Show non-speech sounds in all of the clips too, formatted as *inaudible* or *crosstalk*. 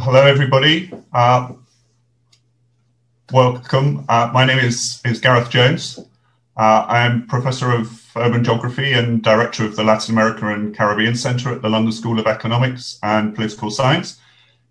Hello, everybody. Uh, welcome. Uh, my name is, is Gareth Jones. Uh, I'm Professor of Urban Geography and Director of the Latin America and Caribbean Centre at the London School of Economics and Political Science.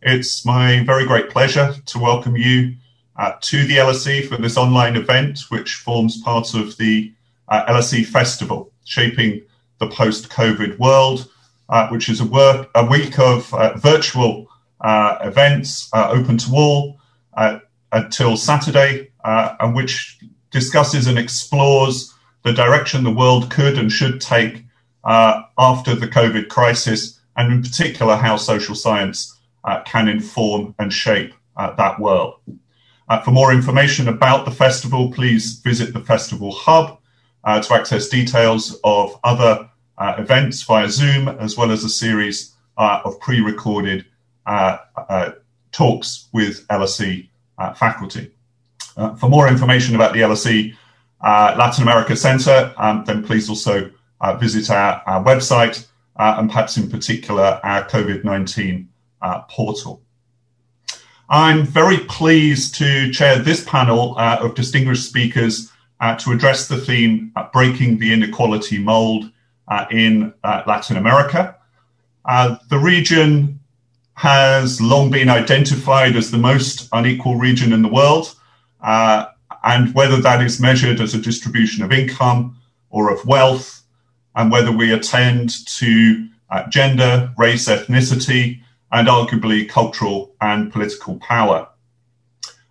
It's my very great pleasure to welcome you uh, to the LSE for this online event, which forms part of the uh, LSE Festival, Shaping the Post-COVID World, uh, which is a, work, a week of virtual uh, events uh, open to all uh, until Saturday, and which discusses and explores the direction the world could and should take after the COVID crisis, and in particular how social science can inform and shape that world. Uh, for more information about the festival, please visit the Festival Hub uh, to access details of other uh, events via Zoom, as well as a series of pre recorded uh, uh, talks with LSE uh, faculty. for more information about the LSE Latin America Centre, um, then please also visit our, our website and perhaps in particular our COVID 19 portal. I'm very pleased to chair this panel uh, of distinguished speakers uh, to address the theme uh, Breaking the Inequality Mold in Latin America. the region has long been identified as the most unequal region in the world. Uh, and whether that is measured as a distribution of income or of wealth, and whether we attend to uh, gender, race, ethnicity, and arguably cultural and political power.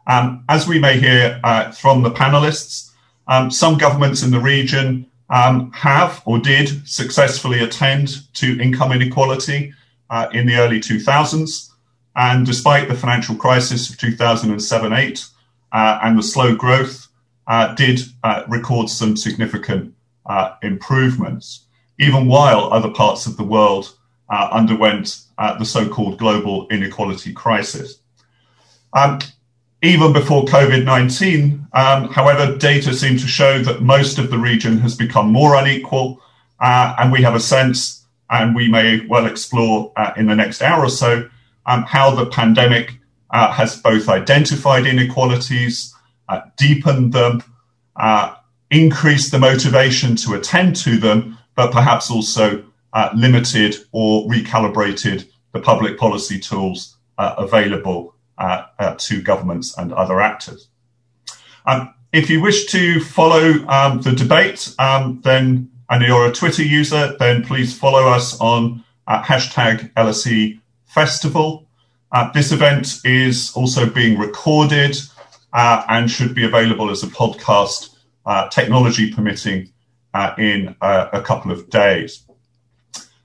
Um, as we may hear uh, from the panelists, um, some governments in the region um, have or did successfully attend to income inequality uh, in the early 2000s. And despite the financial crisis of 2007 8 uh, and the slow growth, uh, did uh, record some significant uh, improvements, even while other parts of the world uh, underwent the so called global inequality crisis. Um, even before COVID 19, um, however, data seem to show that most of the region has become more unequal, and we have a sense and we may well explore uh, in the next hour or so um, how the pandemic uh, has both identified inequalities, uh, deepened them, uh, increased the motivation to attend to them, but perhaps also uh, limited or recalibrated the public policy tools uh, available to governments and other actors. Um, if you wish to follow um, the debate, um, then and you're a Twitter user, then please follow us on uh, hashtag LSE Festival. Uh, this event is also being recorded uh, and should be available as a podcast, uh, technology permitting, uh, in uh, a couple of days.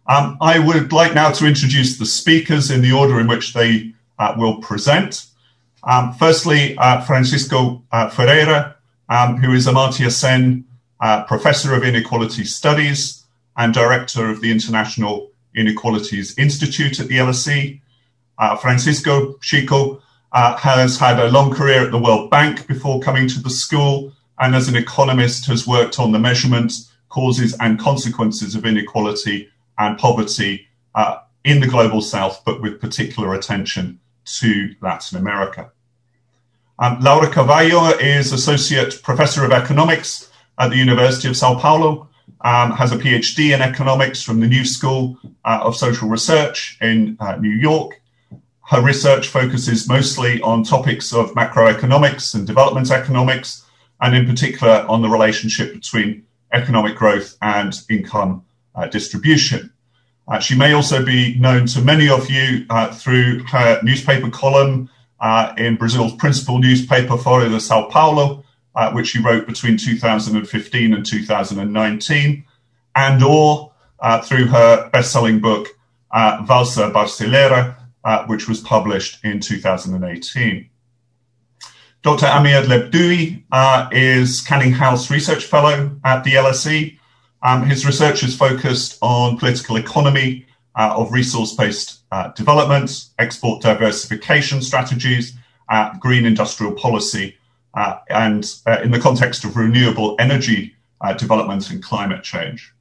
Um, I would like now to introduce the speakers in the order in which they will present. Um, firstly, Francisco Ferreira, um, who is Amartya Sen uh, Professor of Inequality Studies and Director of the International Inequalities Institute at the LSE. Uh, Francisco Chico uh, has had a long career at the World Bank before coming to the school, and as an economist has worked on the measurement, causes, and consequences of inequality and poverty uh, in the global south, but with particular attention to Latin America. Um, Laura Carvalho is Associate Professor of Economics at the University of Sao Paulo, um, has a PhD in economics from the New School uh, of Social Research in uh, New York. Her research focuses mostly on topics of macroeconomics and development economics, and in particular on the relationship between economic growth and income uh, distribution. Uh, she may also be known to many of you uh, through her newspaper column uh, in Brazil's principal newspaper, Folha de Sao Paulo, uh, which he wrote between 2015 and 2019, and or uh, through her best-selling book uh, Valsa Brasileira, uh, which was published in 2018. Dr. Amir Lebdioui uh, is Canning House Research Fellow at the LSE. Um, his research is focused on political economy uh, of resource-based development, export diversification strategies, green industrial policy, and uh, in the context of renewable energy uh, development and climate change.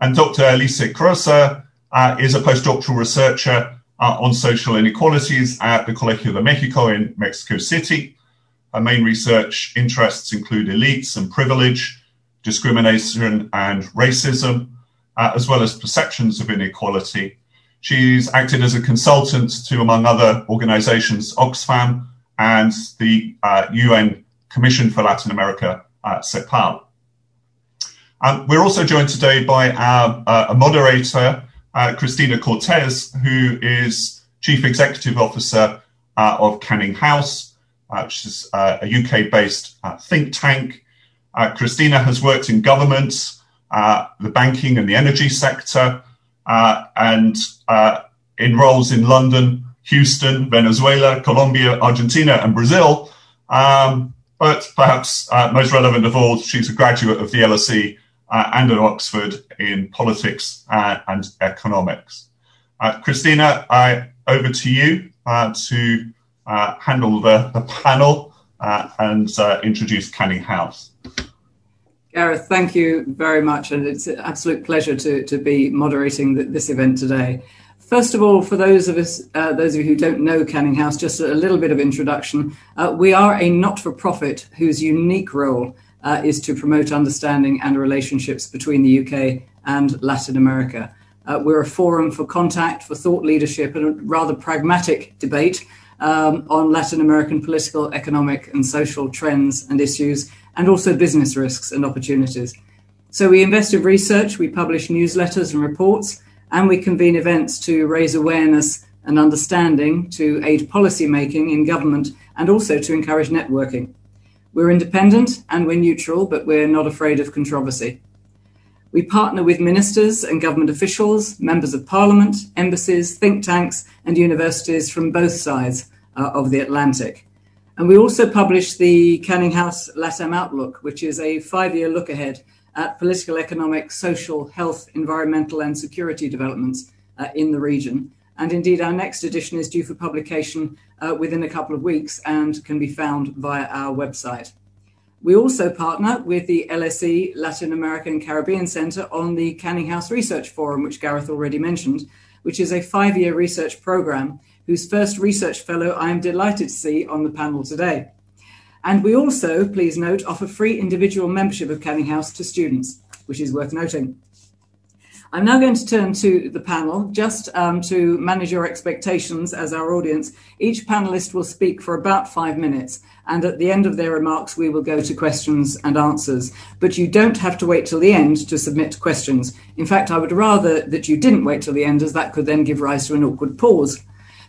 And Dr. Alice Krozer uh, is a postdoctoral researcher uh, on social inequalities at the Colegio de Mexico in Mexico City. Her main research interests include elites and privilege, discrimination and racism, uh, as well as perceptions of inequality. She's acted as a consultant to, among other organizations, Oxfam and the uh, UN Commission for Latin America, uh, CEPAL. Um, we're also joined today by our uh, moderator, uh, Cristina Cortes, who is Chief Executive Officer uh, of Canning House, uh, which is a UK based think tank. Cristina has worked in government, the banking and the energy sector, and in roles in London, Houston, Venezuela, Colombia, Argentina, and Brazil. Um, but perhaps most relevant of all, she's a graduate of the LSE uh, and at Oxford in politics uh, and economics. Uh, Cristina, I, over to you uh, to uh, handle the, the panel uh, and introduce Canning House. Gareth, thank you very much, and it's an absolute pleasure to, to be moderating this event today. First of all, for those of us, uh, those of you who don't know Canning House, just a little bit of introduction. Uh, we are a not-for-profit whose unique role uh, is to promote understanding and relationships between the UK and Latin America. Uh, we're a forum for contact, for thought leadership, and a rather pragmatic debate um, on Latin American political, economic, and social trends and issues, and also business risks and opportunities. So we invest in research, we publish newsletters and reports, and we convene events to raise awareness and understanding, to aid policy making in government, and also to encourage networking. We're independent and we're neutral, but we're not afraid of controversy. We partner with ministers and government officials, members of parliament, embassies, think tanks, and universities from both sides uh, of the Atlantic. And we also publish the Canning House LATAM Outlook, which is a five year look ahead at political, economic, social, health, environmental, and security developments uh, in the region. And indeed, our next edition is due for publication uh, within a couple of weeks and can be found via our website. We also partner with the LSE Latin American Caribbean Center on the Canning House Research Forum, which Gareth already mentioned, which is a five year research program whose first research fellow I am delighted to see on the panel today. And we also, please note, offer free individual membership of Canning House to students, which is worth noting. I'm now going to turn to the panel just um, to manage your expectations as our audience. Each panelist will speak for about five minutes, and at the end of their remarks, we will go to questions and answers. But you don't have to wait till the end to submit questions. In fact, I would rather that you didn't wait till the end, as that could then give rise to an awkward pause.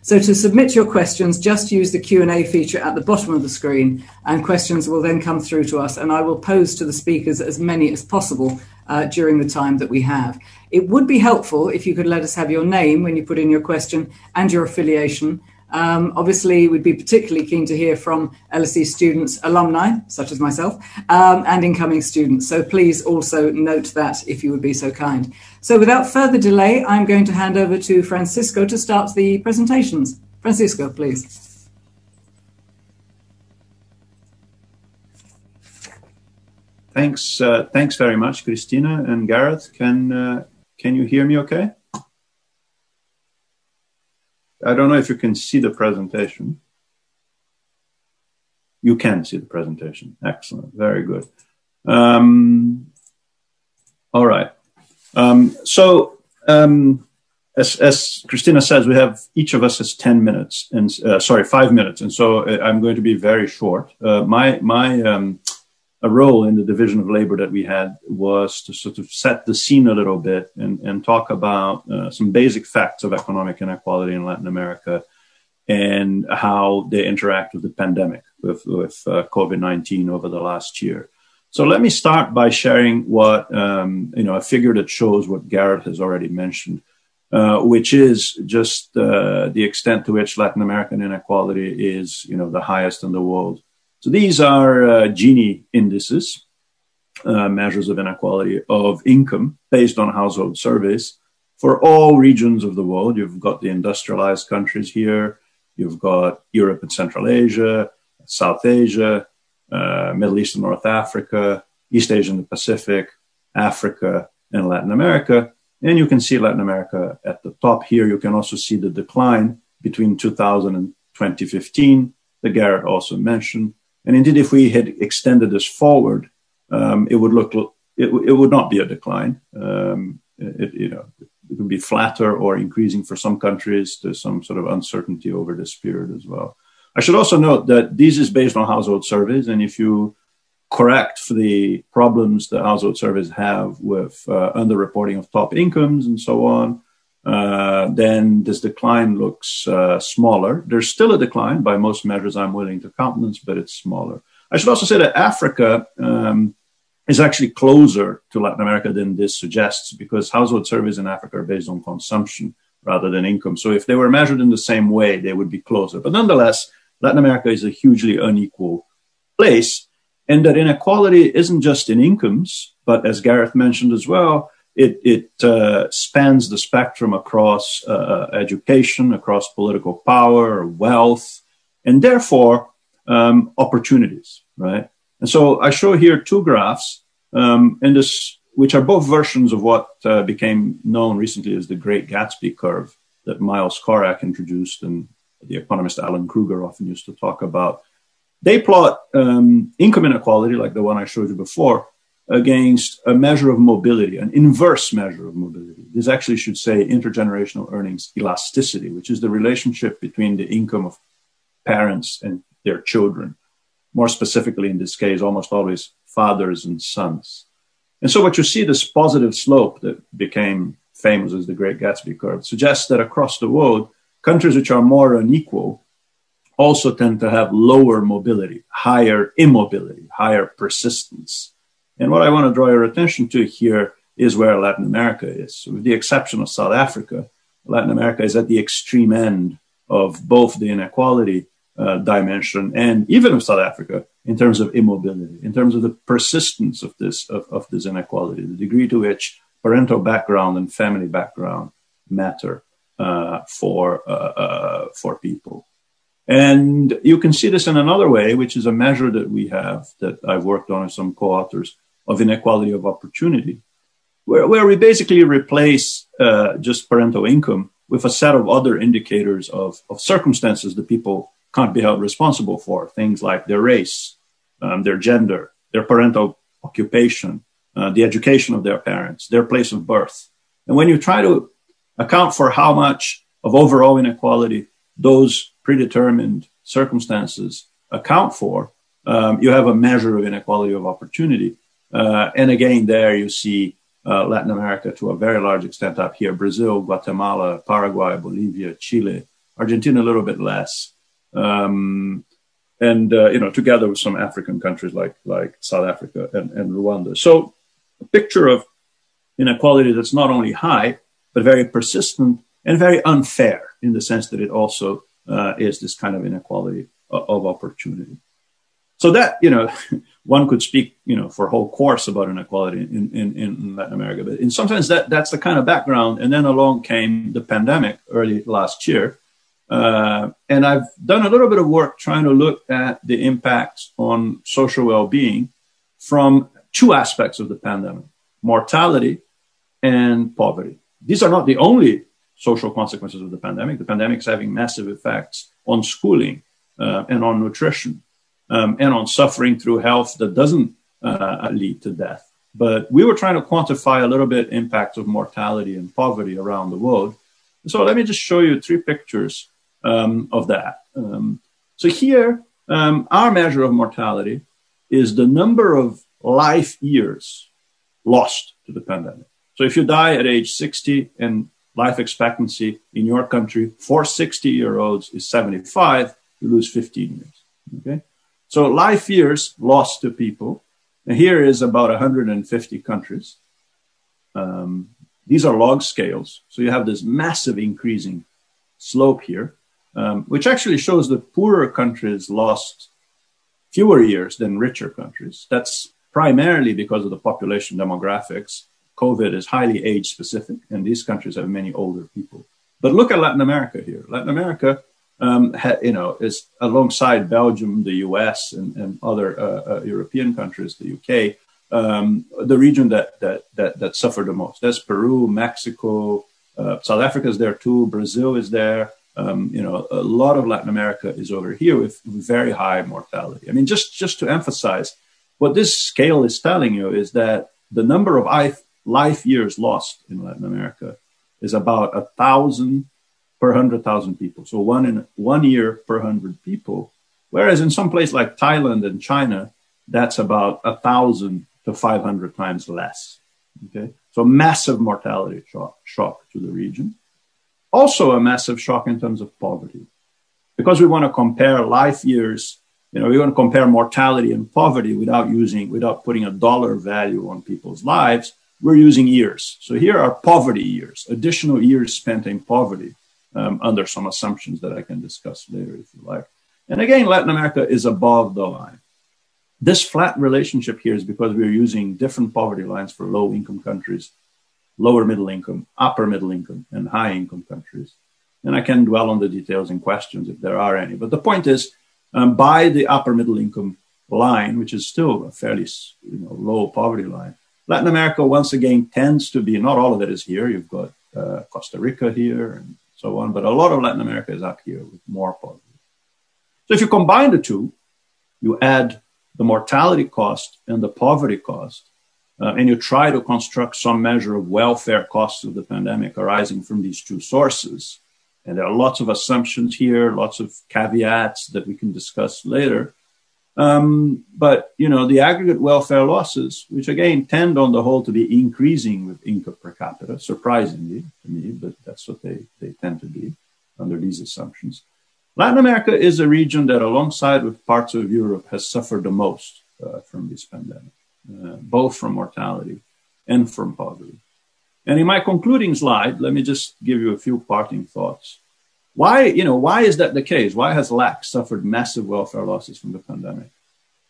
So to submit your questions, just use the Q&A feature at the bottom of the screen and questions will then come through to us and I will pose to the speakers as many as possible uh, during the time that we have. It would be helpful if you could let us have your name when you put in your question and your affiliation. Um, obviously, we'd be particularly keen to hear from LSE students, alumni, such as myself, um, and incoming students. So please also note that if you would be so kind. So without further delay, I'm going to hand over to Francisco to start the presentations. Francisco, please. Thanks, uh, thanks very much, Cristina and Gareth. Can uh, can you hear me? Okay. I don't know if you can see the presentation. You can see the presentation. Excellent. Very good. Um, all right. Um, so, um, as, as Cristina says, we have each of us has 10 minutes and, uh, sorry, five minutes. And so uh, I'm going to be very short. Uh, my, my, um, a role in the division of labor that we had was to sort of set the scene a little bit and, and talk about uh, some basic facts of economic inequality in Latin America and how they interact with the pandemic, with, with uh, COVID 19 over the last year. So let me start by sharing what, um, you know, a figure that shows what Gareth has already mentioned, uh, which is just uh, the extent to which Latin American inequality is, you know, the highest in the world. So these are uh, Gini indices, uh, measures of inequality of income based on household surveys for all regions of the world. You've got the industrialized countries here, you've got Europe and Central Asia, South Asia, uh, Middle East and North Africa, East Asia and the Pacific, Africa, and Latin America. And you can see Latin America at the top here. You can also see the decline between 2000 and 2015 that Gareth also mentioned. And indeed, if we had extended this forward, um, it would look it, it, would not be a decline. Um, it, you know, it would be flatter or increasing for some countries. There's some sort of uncertainty over this period as well. I should also note that this is based on household surveys, and if you correct for the problems that household surveys have with uh, underreporting of top incomes and so on, uh, then this decline looks uh, smaller. There's still a decline by most measures I'm willing to countenance, but it's smaller. I should also say that Africa um, is actually closer to Latin America than this suggests because household surveys in Africa are based on consumption rather than income. So if they were measured in the same way, they would be closer. But nonetheless, Latin America is a hugely unequal place. And that inequality isn't just in incomes, but as Gareth mentioned as well, it, uh, spans the spectrum across uh, uh, education, across political power, wealth, and therefore um, opportunities, right? And so I show here two graphs, um, in this, which are both versions of what uh, became known recently as the Great Gatsby curve that Miles Corak introduced and the economist Alan Krueger often used to talk about. They plot um, income inequality, like the one I showed you before, against a measure of mobility, an inverse measure of mobility. This actually should say intergenerational earnings elasticity, which is the relationship between the income of parents and their children. More specifically, in this case, almost always fathers and sons. And so, what you see, this positive slope that became famous as the Great Gatsby curve, suggests that across the world, countries which are more unequal also tend to have lower mobility, higher immobility, higher persistence. And what I want to draw your attention to here is where Latin America is. With the exception of South Africa, Latin America is at the extreme end of both the inequality uh, dimension and even of South Africa in terms of immobility, in terms of the persistence of this of, of this inequality, the degree to which parental background and family background matter uh, for uh, uh for people. And you can see this in another way, which is a measure that we have that I've worked on with some co-authors of inequality of opportunity, where, where we basically replace uh, just parental income with a set of other indicators of, of circumstances that people can't be held responsible for, things like their race, um, their gender, their parental occupation, uh, the education of their parents, their place of birth. And when you try to account for how much of overall inequality those predetermined circumstances account for, um, you have a measure of inequality of opportunity. Uh, and again, there you see uh, Latin America to a very large extent up here Brazil, Guatemala, Paraguay, Bolivia, Chile, Argentina, a little bit less. Um, and, uh, you know, together with some African countries like, like South Africa and, and Rwanda. So a picture of inequality that's not only high, but very persistent and very unfair in the sense that it also uh, is this kind of inequality of, of opportunity. So that, you know, *laughs* one could speak, you know, for a whole course about inequality in, in, in Latin America. But in sometimes that, that's the kind of background. And then along came the pandemic early last year. Uh, and I've done a little bit of work trying to look at the impacts on social well-being from two aspects of the pandemic, mortality and poverty. These are not the only social consequences of the pandemic. The pandemic is having massive effects on schooling uh, and on nutrition um, and on suffering through health that doesn't uh, lead to death. But we were trying to quantify a little bit impact of mortality and poverty around the world. So let me just show you three pictures um, of that. Um, so here, um, our measure of mortality is the number of life years lost to the pandemic. So if you die at age 60 and life expectancy in your country for 60 year olds is 75, you lose 15 years. Okay. So life years lost to people. And here is about 150 countries. Um, these are log scales. So you have this massive increasing slope here, um, which actually shows that poorer countries lost fewer years than richer countries. That's primarily because of the population demographics. COVID is highly age specific, and these countries have many older people. But look at Latin America here. Latin America um, ha, you know, is alongside Belgium, the US, and, and other uh, uh, European countries, the UK, um, the region that, that, that, that suffered the most. That's Peru, Mexico, uh, South Africa is there too, Brazil is there. Um, you know, a lot of Latin America is over here with very high mortality. I mean, just, just to emphasize, what this scale is telling you is that the number of life, life years lost in Latin America is about a thousand per hundred thousand people. So one in one year per hundred people. Whereas in some place like Thailand and China, that's about a thousand to 500 times less. Okay. So massive mortality shock, shock to the region. Also a massive shock in terms of poverty. Because we want to compare life years, you know, we want to compare mortality and poverty without using, without putting a dollar value on people's lives. We're using years. So here are poverty years, additional years spent in poverty um, under some assumptions that I can discuss later if you like. And again, Latin America is above the line. This flat relationship here is because we're using different poverty lines for low income countries, lower middle income, upper middle income, and high income countries. And I can dwell on the details and questions if there are any. But the point is, um, by the upper middle income line, which is still a fairly you know, low poverty line, Latin America once again tends to be not all of it is here. You've got uh, Costa Rica here and so on, but a lot of Latin America is up here with more poverty. So if you combine the two, you add the mortality cost and the poverty cost, uh, and you try to construct some measure of welfare costs of the pandemic arising from these two sources. And there are lots of assumptions here, lots of caveats that we can discuss later. Um, but you know, the aggregate welfare losses, which again tend on the whole to be increasing with income per capita, surprisingly to me, but that's what they, they tend to be under these assumptions. Latin America is a region that, alongside with parts of Europe, has suffered the most uh, from this pandemic, uh, both from mortality and from poverty. And in my concluding slide, let me just give you a few parting thoughts. Why, you know, why is that the case? Why has LAC suffered massive welfare losses from the pandemic?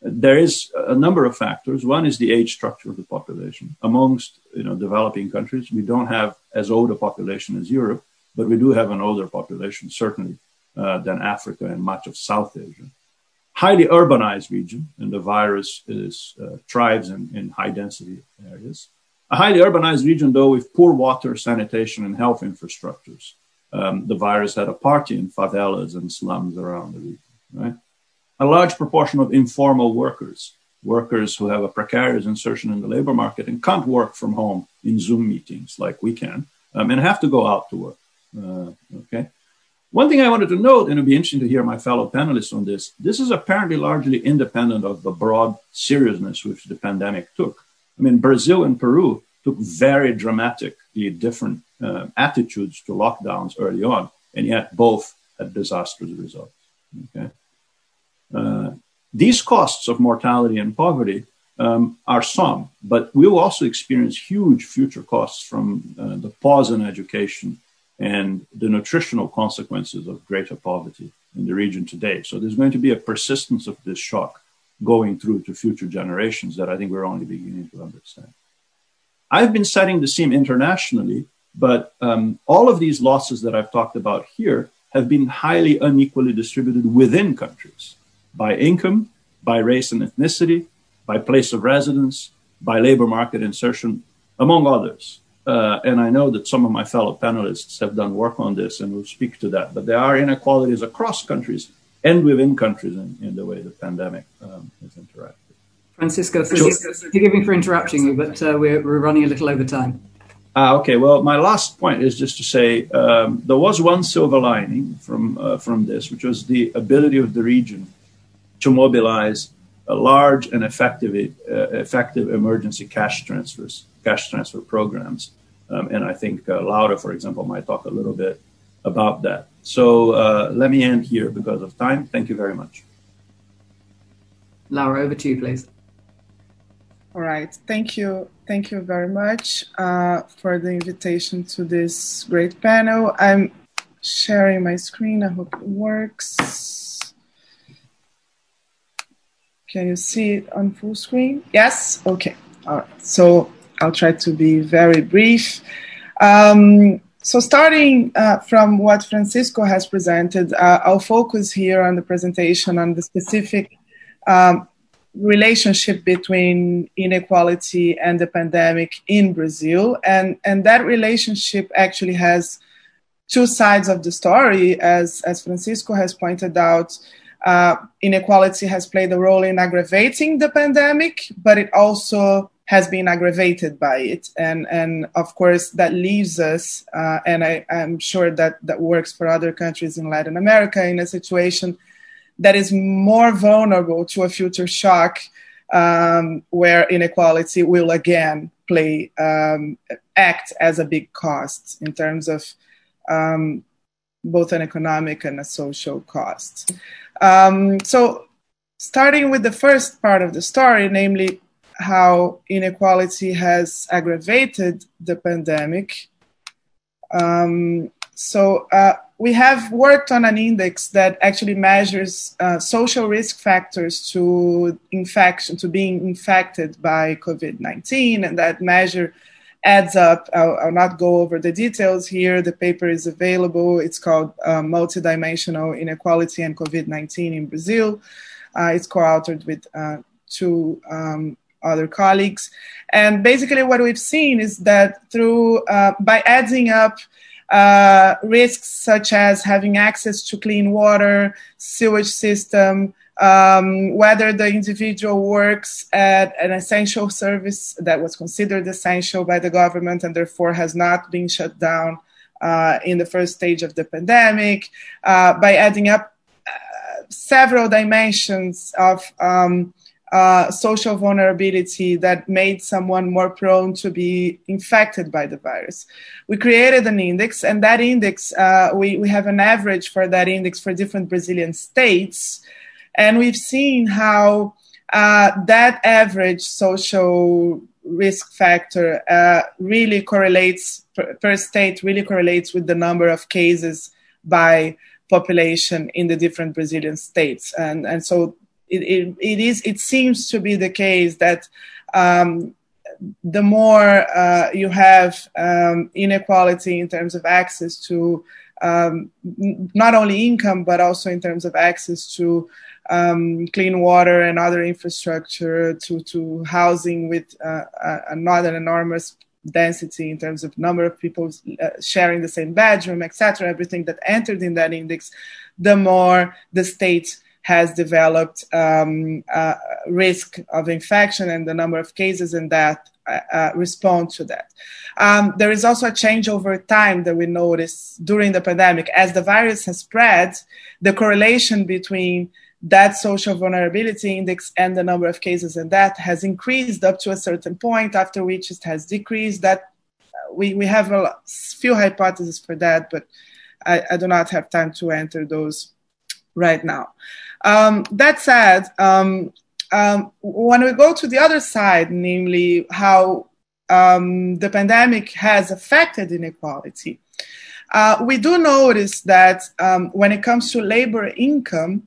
There is a number of factors. One is the age structure of the population. Amongst, you know, developing countries, we don't have as old a population as Europe, but we do have an older population, certainly uh, than Africa and much of South Asia. Highly urbanized region, and the virus is uh, thrives in, in high density areas. A highly urbanized region, though, with poor water, sanitation, and health infrastructures. Um, the virus had a party in favelas and slums around the region, right? A large proportion of informal workers, workers who have a precarious insertion in the labor market and can't work from home in Zoom meetings like we can, um, and have to go out to work. Uh, okay. One thing I wanted to note, and it'd be interesting to hear my fellow panelists on this, this is apparently largely independent of the broad seriousness which the pandemic took. I mean, Brazil and Peru took very dramatically different uh, attitudes to lockdowns early on, and yet both had disastrous results. Okay? Uh, these costs of mortality and poverty um, are some, but we will also experience huge future costs from uh, the pause in education and the nutritional consequences of greater poverty in the region today. So there's going to be a persistence of this shock going through to future generations that I think we're only beginning to understand. I've been setting the scene internationally, but um, all of these losses that I've talked about here have been highly unequally distributed within countries by income, by race and ethnicity, by place of residence, by labor market insertion, among others. Uh, and I know that some of my fellow panelists have done work on this and will speak to that. But there are inequalities across countries and within countries in, in the way the pandemic um, interacted. Francisco, forgive me for interrupting you, but uh, we're, we're running a little over time. Ah, okay. Well, my last point is just to say um, there was one silver lining from uh, from this, which was the ability of the region to mobilize a large and effective uh, effective emergency cash transfers, cash transfer programs um, and I think uh, Laura, for example, might talk a little bit about that. So uh, let me end here because of time. Thank you very much. Laura, over to you, please. All right. Thank you. Thank you very much uh, for the invitation to this great panel. I'm sharing my screen. I hope it works. Can you see it on full screen? Yes? Okay. All right. So I'll try to be very brief. Um, so, starting uh, from what Francisco has presented, uh, I'll focus here on the presentation on the specific um, relationship between inequality and the pandemic in Brazil. And, and that relationship actually has two sides of the story, as, as Francisco has pointed out. Uh, inequality has played a role in aggravating the pandemic, but it also has been aggravated by it. And, and of course, that leaves us, uh, and I, I'm sure that that works for other countries in Latin America, in a situation that is more vulnerable to a future shock um, where inequality will again play, um, act as a big cost in terms of um, both an economic and a social cost. Um, so, starting with the first part of the story, namely how inequality has aggravated the pandemic. Um, so uh, we have worked on an index that actually measures uh, social risk factors to infection, to being infected by COVID-19, and that measure adds up. I'll, I'll, not go over the details here. The paper is available. It's called uh, Multidimensional Inequality and COVID-19 in Brazil. Uh, it's co-authored with uh, two um, other colleagues. And basically, what we've seen is that through uh, by adding up uh, risks such as having access to clean water, sewage system, um, whether the individual works at an essential service that was considered essential by the government and therefore has not been shut down uh, in the first stage of the pandemic, uh, by adding up uh, several dimensions of um, uh, social vulnerability that made someone more prone to be infected by the virus. We created an index, and that index, uh, we, we have an average for that index for different Brazilian states. And we've seen how uh, that average social risk factor uh, really correlates per, per state, really correlates with the number of cases by population in the different Brazilian states. And, and so it, it, it is it seems to be the case that um, the more uh, you have um, inequality in terms of access to um, not only income but also in terms of access to um, clean water and other infrastructure to to housing with uh, not an enormous density in terms of number of people uh, sharing the same bedroom etc everything that entered in that index the more the state has developed um, uh, risk of infection and the number of cases and death uh, uh, respond to that. Um, there is also a change over time that we notice during the pandemic. As the virus has spread, the correlation between that social vulnerability index and the number of cases and death has increased up to a certain point, after which it has decreased. That uh, we, we have a few hypotheses for that, but I, I do not have time to enter those right now. Um, that said, um, um, when we go to the other side, namely how um, the pandemic has affected inequality, uh, we do notice that um, when it comes to labor income,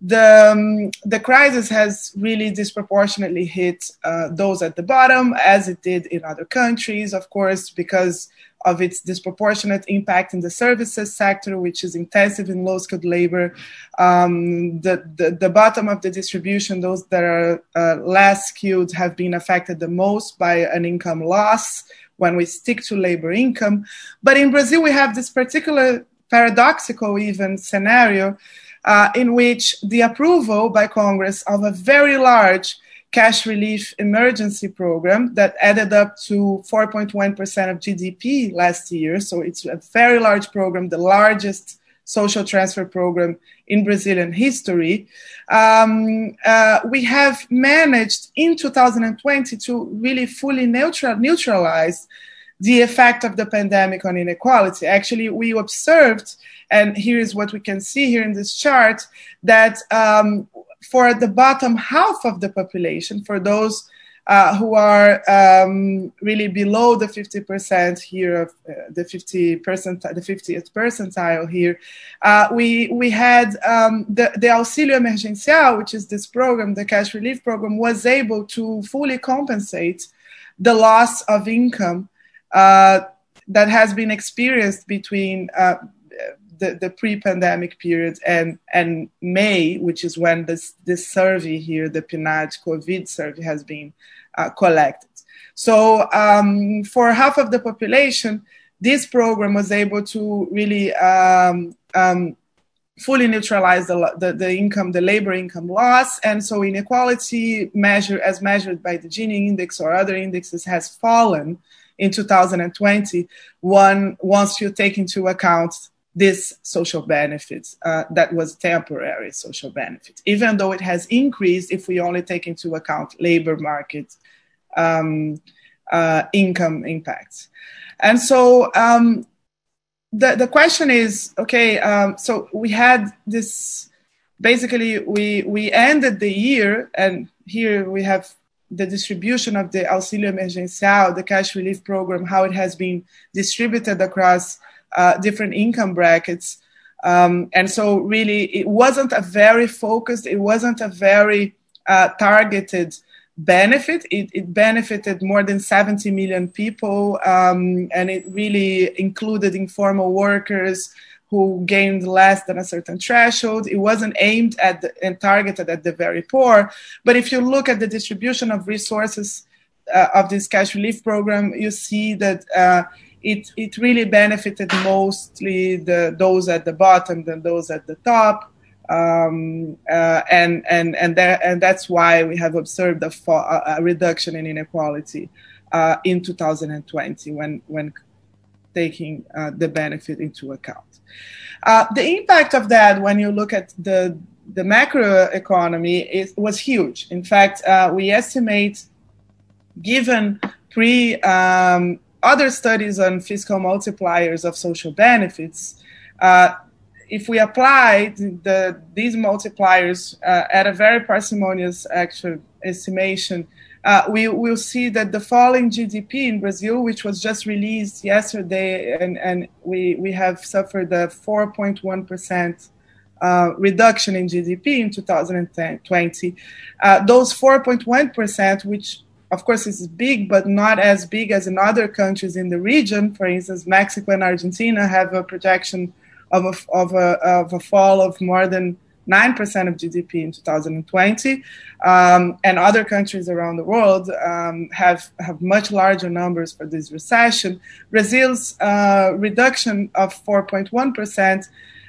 the, um, the crisis has really disproportionately hit uh, those at the bottom, as it did in other countries, of course, because of its disproportionate impact in the services sector, which is intensive in low skilled labor. Um, the, the, the, bottom of the distribution, those that are uh, less skilled, have been affected the most by an income loss when we stick to labor income. But in Brazil, we have this particular paradoxical even scenario uh, in which the approval by Congress of a very large cash relief emergency program that added up to 4.1% of GDP last year. So it's a very large program, the largest social transfer program in Brazilian history. Um, uh, we have managed in 2020 to really fully neutral, neutralize the effect of the pandemic on inequality. Actually, we observed, and here is what we can see here in this chart, that um, for the bottom half of the population, for those uh, who are um, really below the 50% here of uh, the 50 percent, the 50th percentile here, uh, we we had um, the the auxílio emergencial, which is this program, the cash relief program, was able to fully compensate the loss of income uh, that has been experienced between uh, the, the pre-pandemic period and and May, which is when this this survey here, the PNAD COVID survey, has been uh, collected. So um, for half of the population, this program was able to really um, um, fully neutralize the, the, the, income, the labor income loss. And so inequality measure as measured by the Gini index or other indexes has fallen in 2020 one, once you take into account this social benefits uh, that was temporary social benefit, even though it has increased if we only take into account labor market um, uh, income impacts. And so um, the, the question is okay, um, so we had this basically, we, we ended the year, and here we have the distribution of the auxílio emergencial, the cash relief program, how it has been distributed across different income brackets. Um, and so, really, it wasn't a very focused, it wasn't a very uh, targeted benefit. It, it, benefited more than 70 million people, um, and it really included informal workers who gained less than a certain threshold. It wasn't aimed at the, and targeted at the very poor. But if you look at the distribution of resources uh, of this cash relief program, you see that uh, it, it really benefited mostly the, those at the bottom than those at the top um, uh, and and and that, and that's why we have observed a, a reduction in inequality uh, in 2020 when when taking uh, the benefit into account. Uh, the impact of that, when you look at the the macro economy, it was huge. In fact, uh, we estimate, given pre um, other studies on fiscal multipliers of social benefits, uh, if we apply the, these multipliers uh, at a very parsimonious actual estimation, uh, we will see that the falling GDP in Brazil, which was just released yesterday, and, and we, we have suffered a 4.1% uh, reduction in GDP in 2020. Uh, those 4.1%, which of course it's big, but not as big as in other countries in the region, for instance, Mexico and Argentina have a projection of a, of a, of a fall of more than 9% of GDP in 2020. Um, and other countries around the world um, have, have much larger numbers for this recession. Brazil's uh, reduction of 4.1%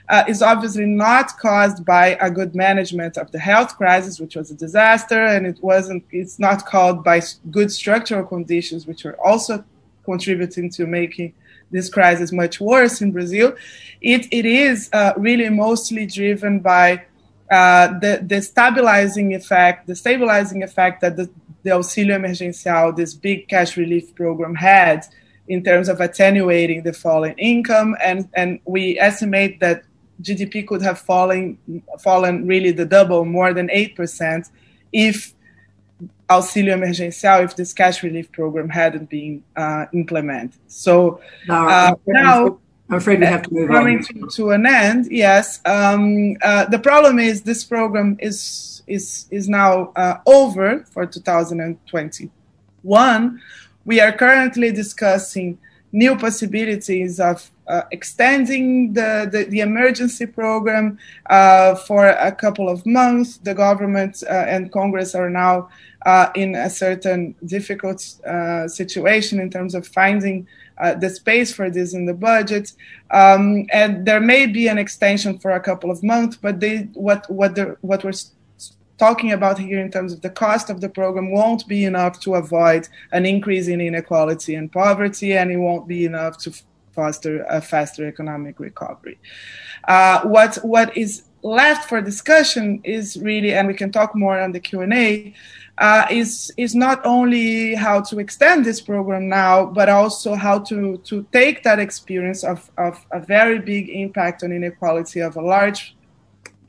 uh, is obviously not caused by a good management of the health crisis, which was a disaster, and it wasn't. It's not caused by good structural conditions, which are also contributing to making this crisis much worse in Brazil. It, it is uh, really mostly driven by uh, the, the stabilizing effect, the stabilizing effect that the, the Auxílio Emergencial, this big cash relief program, had in terms of attenuating the falling income. And, and we estimate that GDP could have fallen, fallen really the double, more than 8%, if auxílio emergencial if this cash relief program hadn't been uh, implemented. So uh, now, I'm afraid we have to move coming on. To, to an end. Yes, um, uh, the problem is this program is is is now uh, over for 2021. We are currently discussing new possibilities of uh, extending the, the, the, emergency program uh, for a couple of months. The government uh, and Congress are now uh, in a certain difficult uh, situation in terms of finding uh, the space for this in the budget. Um, and there may be an extension for a couple of months, but they, what, what, the, what we're talking about here in terms of the cost of the program won't be enough to avoid an increase in inequality and poverty, and it won't be enough to foster a faster economic recovery. Uh, what what is left for discussion is really, and we can talk more on the Q and A, uh, is is not only how to extend this program now, but also how to to take that experience of of a very big impact on inequality of a large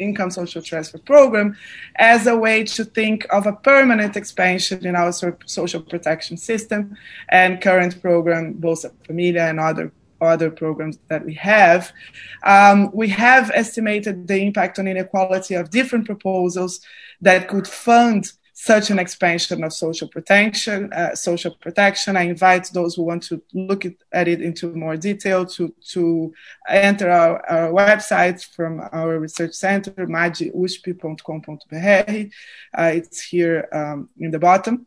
income social transfer program as a way to think of a permanent expansion in our social protection system and current program, Bolsa Familia and other other programs that we have. Um, we have estimated the impact on inequality of different proposals that could fund such an expansion of social protection. Uh, social protection. I invite those who want to look at it into more detail to to enter our, our website from our research center, madeusp.com.br. Uh, it's here um, in the bottom.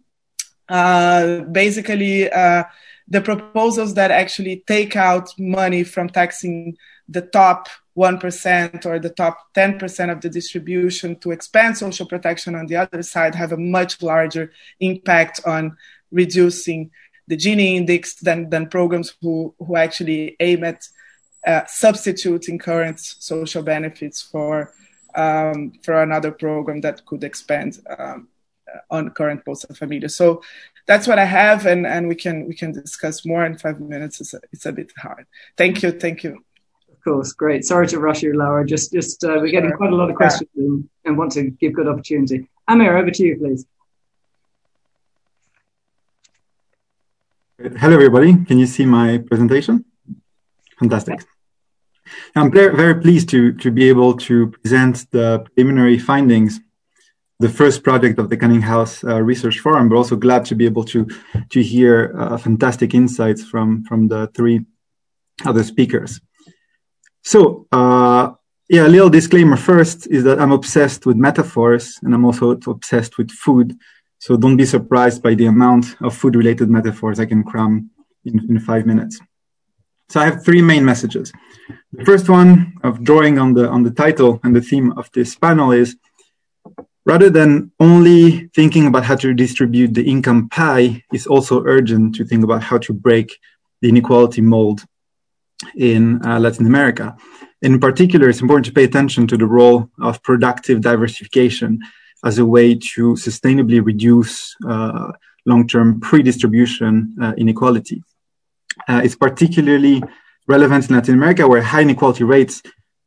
Uh, basically, uh, the proposals that actually take out money from taxing the top 1% or the top 10% of the distribution to expand social protection on the other side have a much larger impact on reducing the Gini index than, than programs who, who actually aim at uh, substituting current social benefits for, um, for another program that could expand um, on current Bolsa Familia. So that's what I have, and, and we can we can discuss more in five minutes. It's a, it's a bit hard. Thank you, thank you course, great. Sorry to rush you, Laura. Just, just uh, we're getting quite a lot of questions and, and want to give good opportunity. Amir, over to you, please. Hello, everybody. Can you see my presentation? Fantastic. I'm very, very pleased to, to be able to present the preliminary findings, the first project of the Canning House uh, Research Forum, but also glad to be able to, to hear uh, fantastic insights from, from the three other speakers. So, uh, yeah, a little disclaimer first is that I'm obsessed with metaphors and I'm also obsessed with food. So don't be surprised by the amount of food related metaphors I can cram in, in five minutes. So I have three main messages. The first one of drawing on the, on the title and the theme of this panel is rather than only thinking about how to distribute the income pie, it's also urgent to think about how to break the inequality mold in uh, Latin America. In particular, it's important to pay attention to the role of productive diversification as a way to sustainably reduce uh, long-term pre-distribution uh, inequality. It's particularly relevant in Latin America, where high inequality rates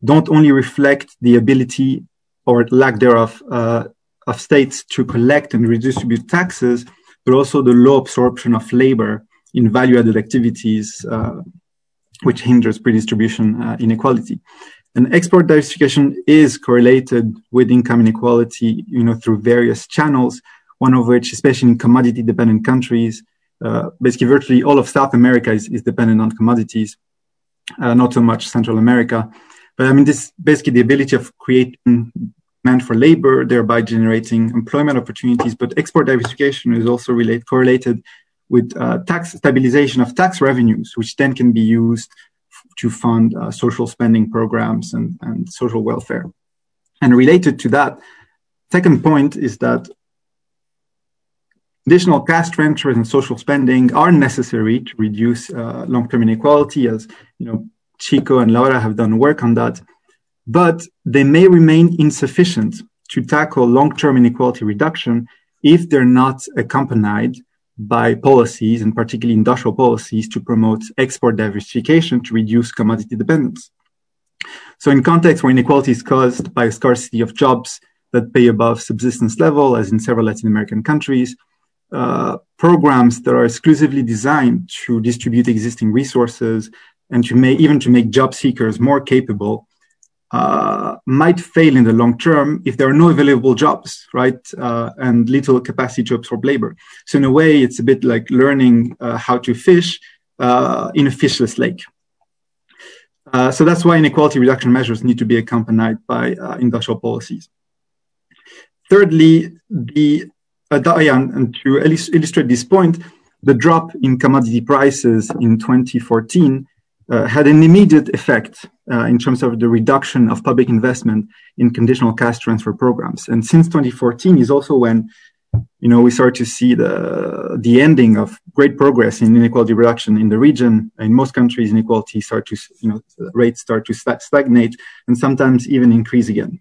don't only reflect the ability or lack thereof of states to collect and redistribute taxes, but also the low absorption of labor in value-added activities which hinders pre-distribution uh, inequality. And export diversification is correlated with income inequality, you know, through various channels. One of which, especially in commodity-dependent countries, uh, basically virtually all of South America is, is dependent on commodities, uh, not so much Central America. But I mean, this basically the ability of creating demand for labor, thereby generating employment opportunities. But export diversification is also relate, correlated with uh, tax stabilization of tax revenues, which then can be used to fund uh, social spending programs and, and social welfare. And related to that, second point is that additional cash transfers and social spending are necessary to reduce uh, long-term inequality, as you know, Chico and Laura have done work on that, but they may remain insufficient to tackle long-term inequality reduction if they're not accompanied by policies and particularly industrial policies to promote export diversification to reduce commodity dependence. So in contexts where inequality is caused by a scarcity of jobs that pay above subsistence level, as in several Latin American countries, uh, programs that are exclusively designed to distribute existing resources and to make even to make job seekers more capable uh, might fail in the long term if there are no available jobs, right? Uh, and little capacity to absorb labor. So in a way, it's a bit like learning uh, how to fish uh, in a fishless lake. Uh, so that's why inequality reduction measures need to be accompanied by uh, industrial policies. Thirdly, the and to illustrate this point, the drop in commodity prices in 2014 uh, had an immediate effect uh, in terms of the reduction of public investment in conditional cash transfer programs. And since 2014 is also when you know we start to see the the ending of great progress in inequality reduction in the region. In most countries, inequality start to you know rates start to stagnate and sometimes even increase again.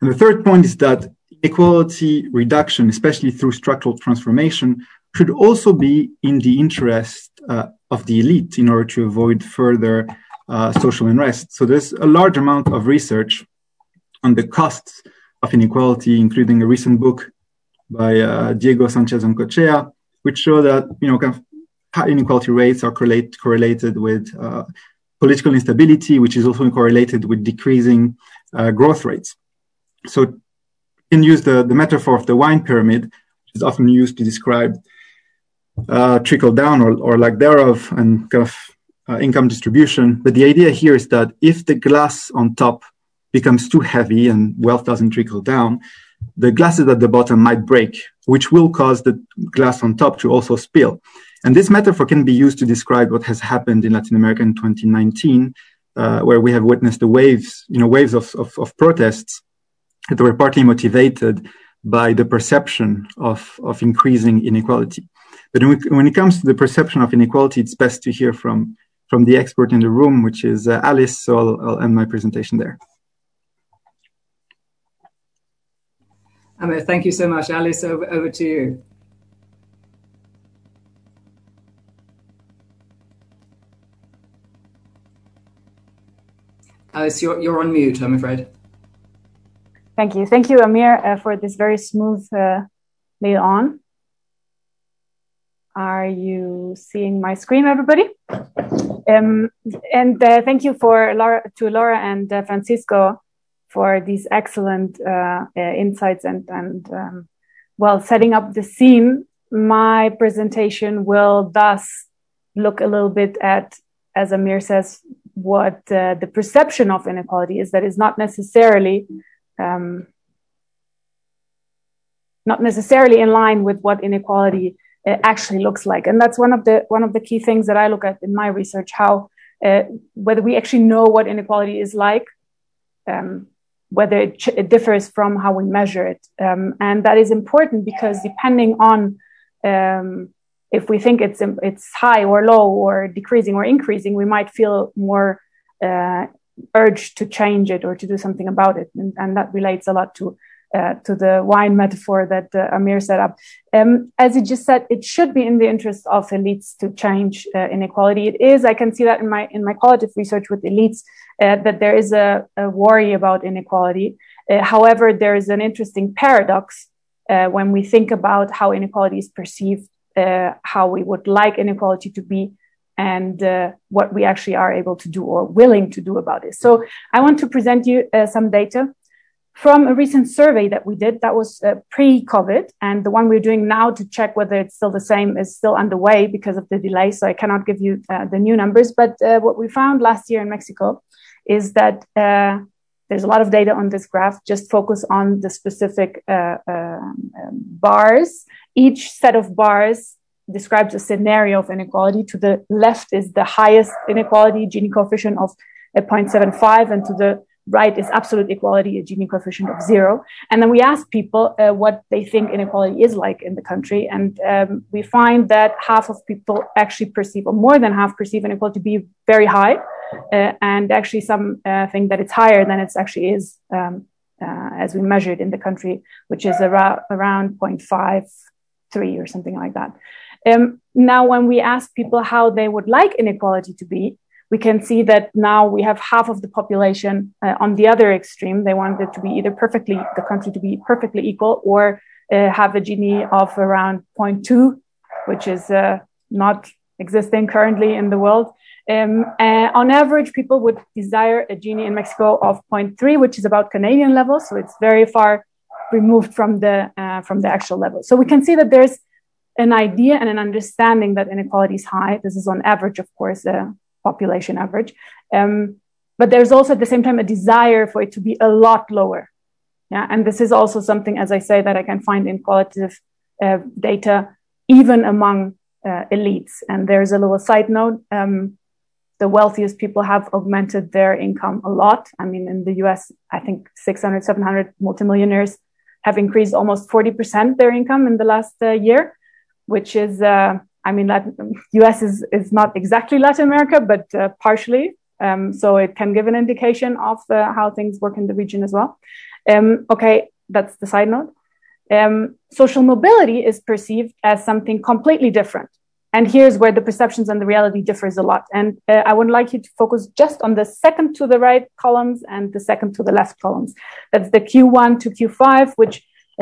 And the third point is that inequality reduction, especially through structural transformation, should also be in the interest uh, of the elite in order to avoid further uh, social unrest. So there's a large amount of research on the costs of inequality, including a recent book by uh, Diego Sanchez-Ancochea, which show that you know kind of high inequality rates are correlate, correlated with uh, political instability, which is also correlated with decreasing uh, growth rates. So you can use the, the metaphor of the wine pyramid, which is often used to describe uh, trickle down or, or lack thereof and kind of uh, income distribution. But the idea here is that if the glass on top becomes too heavy and wealth doesn't trickle down, the glasses at the bottom might break, which will cause the glass on top to also spill. And this metaphor can be used to describe what has happened in Latin America in 2019, uh, where we have witnessed the waves, you know, waves of, of, of protests that were partly motivated by the perception of, of increasing inequality. But when it comes to the perception of inequality, it's best to hear from, from the expert in the room, which is uh, Alice. So I'll, I'll end my presentation there. Amir, thank you so much. Alice, over, over to you. Alice, you're, you're on mute, I'm afraid. Thank you. Thank you, Amir, uh, for this very smooth uh, lead on. Are you seeing my screen, everybody? Um, and uh, thank you for Laura, to Laura and uh, Francisco for these excellent uh, uh, insights and, and um, well, setting up the scene. My presentation will thus look a little bit at, as Amir says, what uh, the perception of inequality is that is not necessarily um, not necessarily in line with what inequality uh, actually looks like. And that's one of the one of the key things that i look at in my research how uh, whether we actually know what inequality is like um, whether it, ch- it, differs from how we measure it. Um, and that is important because depending on um, if we think it's it's high or low or decreasing or increasing, we might feel more uh, urge to change it or to do something about it, and, and that relates a lot to uh, to the wine metaphor that uh, Amir set up. Um, as he just said, it should be in the interest of elites to change uh, inequality. It is. I can see that in my in my qualitative research with elites uh, that there is a, a worry about inequality. Uh, however, there is an interesting paradox when we think about how inequality is perceived how we would like inequality to be and what we actually are able to do or willing to do about it. So I want to present you some data from a recent survey that we did that was uh, pre-COVID, and the one we're doing now to check whether it's still the same is still underway because of the delay. So I cannot give you uh, the new numbers, but uh, what we found last year in Mexico is that there's a lot of data on this graph. Just focus on the specific um, bars each set of bars describes a scenario of inequality. To the left is the highest inequality, Gini coefficient of 0.75, and to the right is absolute equality, a Gini coefficient of zero. And then we ask people uh, what they think inequality is like in the country. And um, we find that half of people actually perceive, or more than half perceive inequality to be very high. Uh, and actually some uh, think that it's higher than it actually is um, uh, as we measured in the country, which is around, around 0.5 three or something like that. Um, now, when we ask people how they would like inequality to be, we can see that now we have half of the population uh, on the other extreme. They want it to be either perfectly, the country to be perfectly equal or uh, have a Gini of around 0.2, which is uh, not existing currently in the world. Um, uh, on average, people would desire a Gini in Mexico of 0.3, which is about Canadian level. So it's very far removed from the uh, from the actual level. So we can see that there's an idea and an understanding that inequality is high. This is on average, of course, a population average. Um, but there's also at the same time a desire for it to be a lot lower. Yeah, and this is also something, as I say, that I can find in qualitative uh, data, even among uh, elites. And there's a little side note. Um, the wealthiest people have augmented their income a lot. I mean, in the US, I think 600, 700 multimillionaires have increased almost 40% their income in the last uh, year, which is, uh, I mean, Latin, US is, is not exactly Latin America, but uh, partially. Um, so it can give an indication of uh, how things work in the region as well. Um, okay, that's the side note. Um, social mobility is perceived as something completely different. And here's where the perceptions and the reality differs a lot. And uh, I would like you to focus just on the second to the right columns and the second to the left columns. That's the Q1 to Q5, which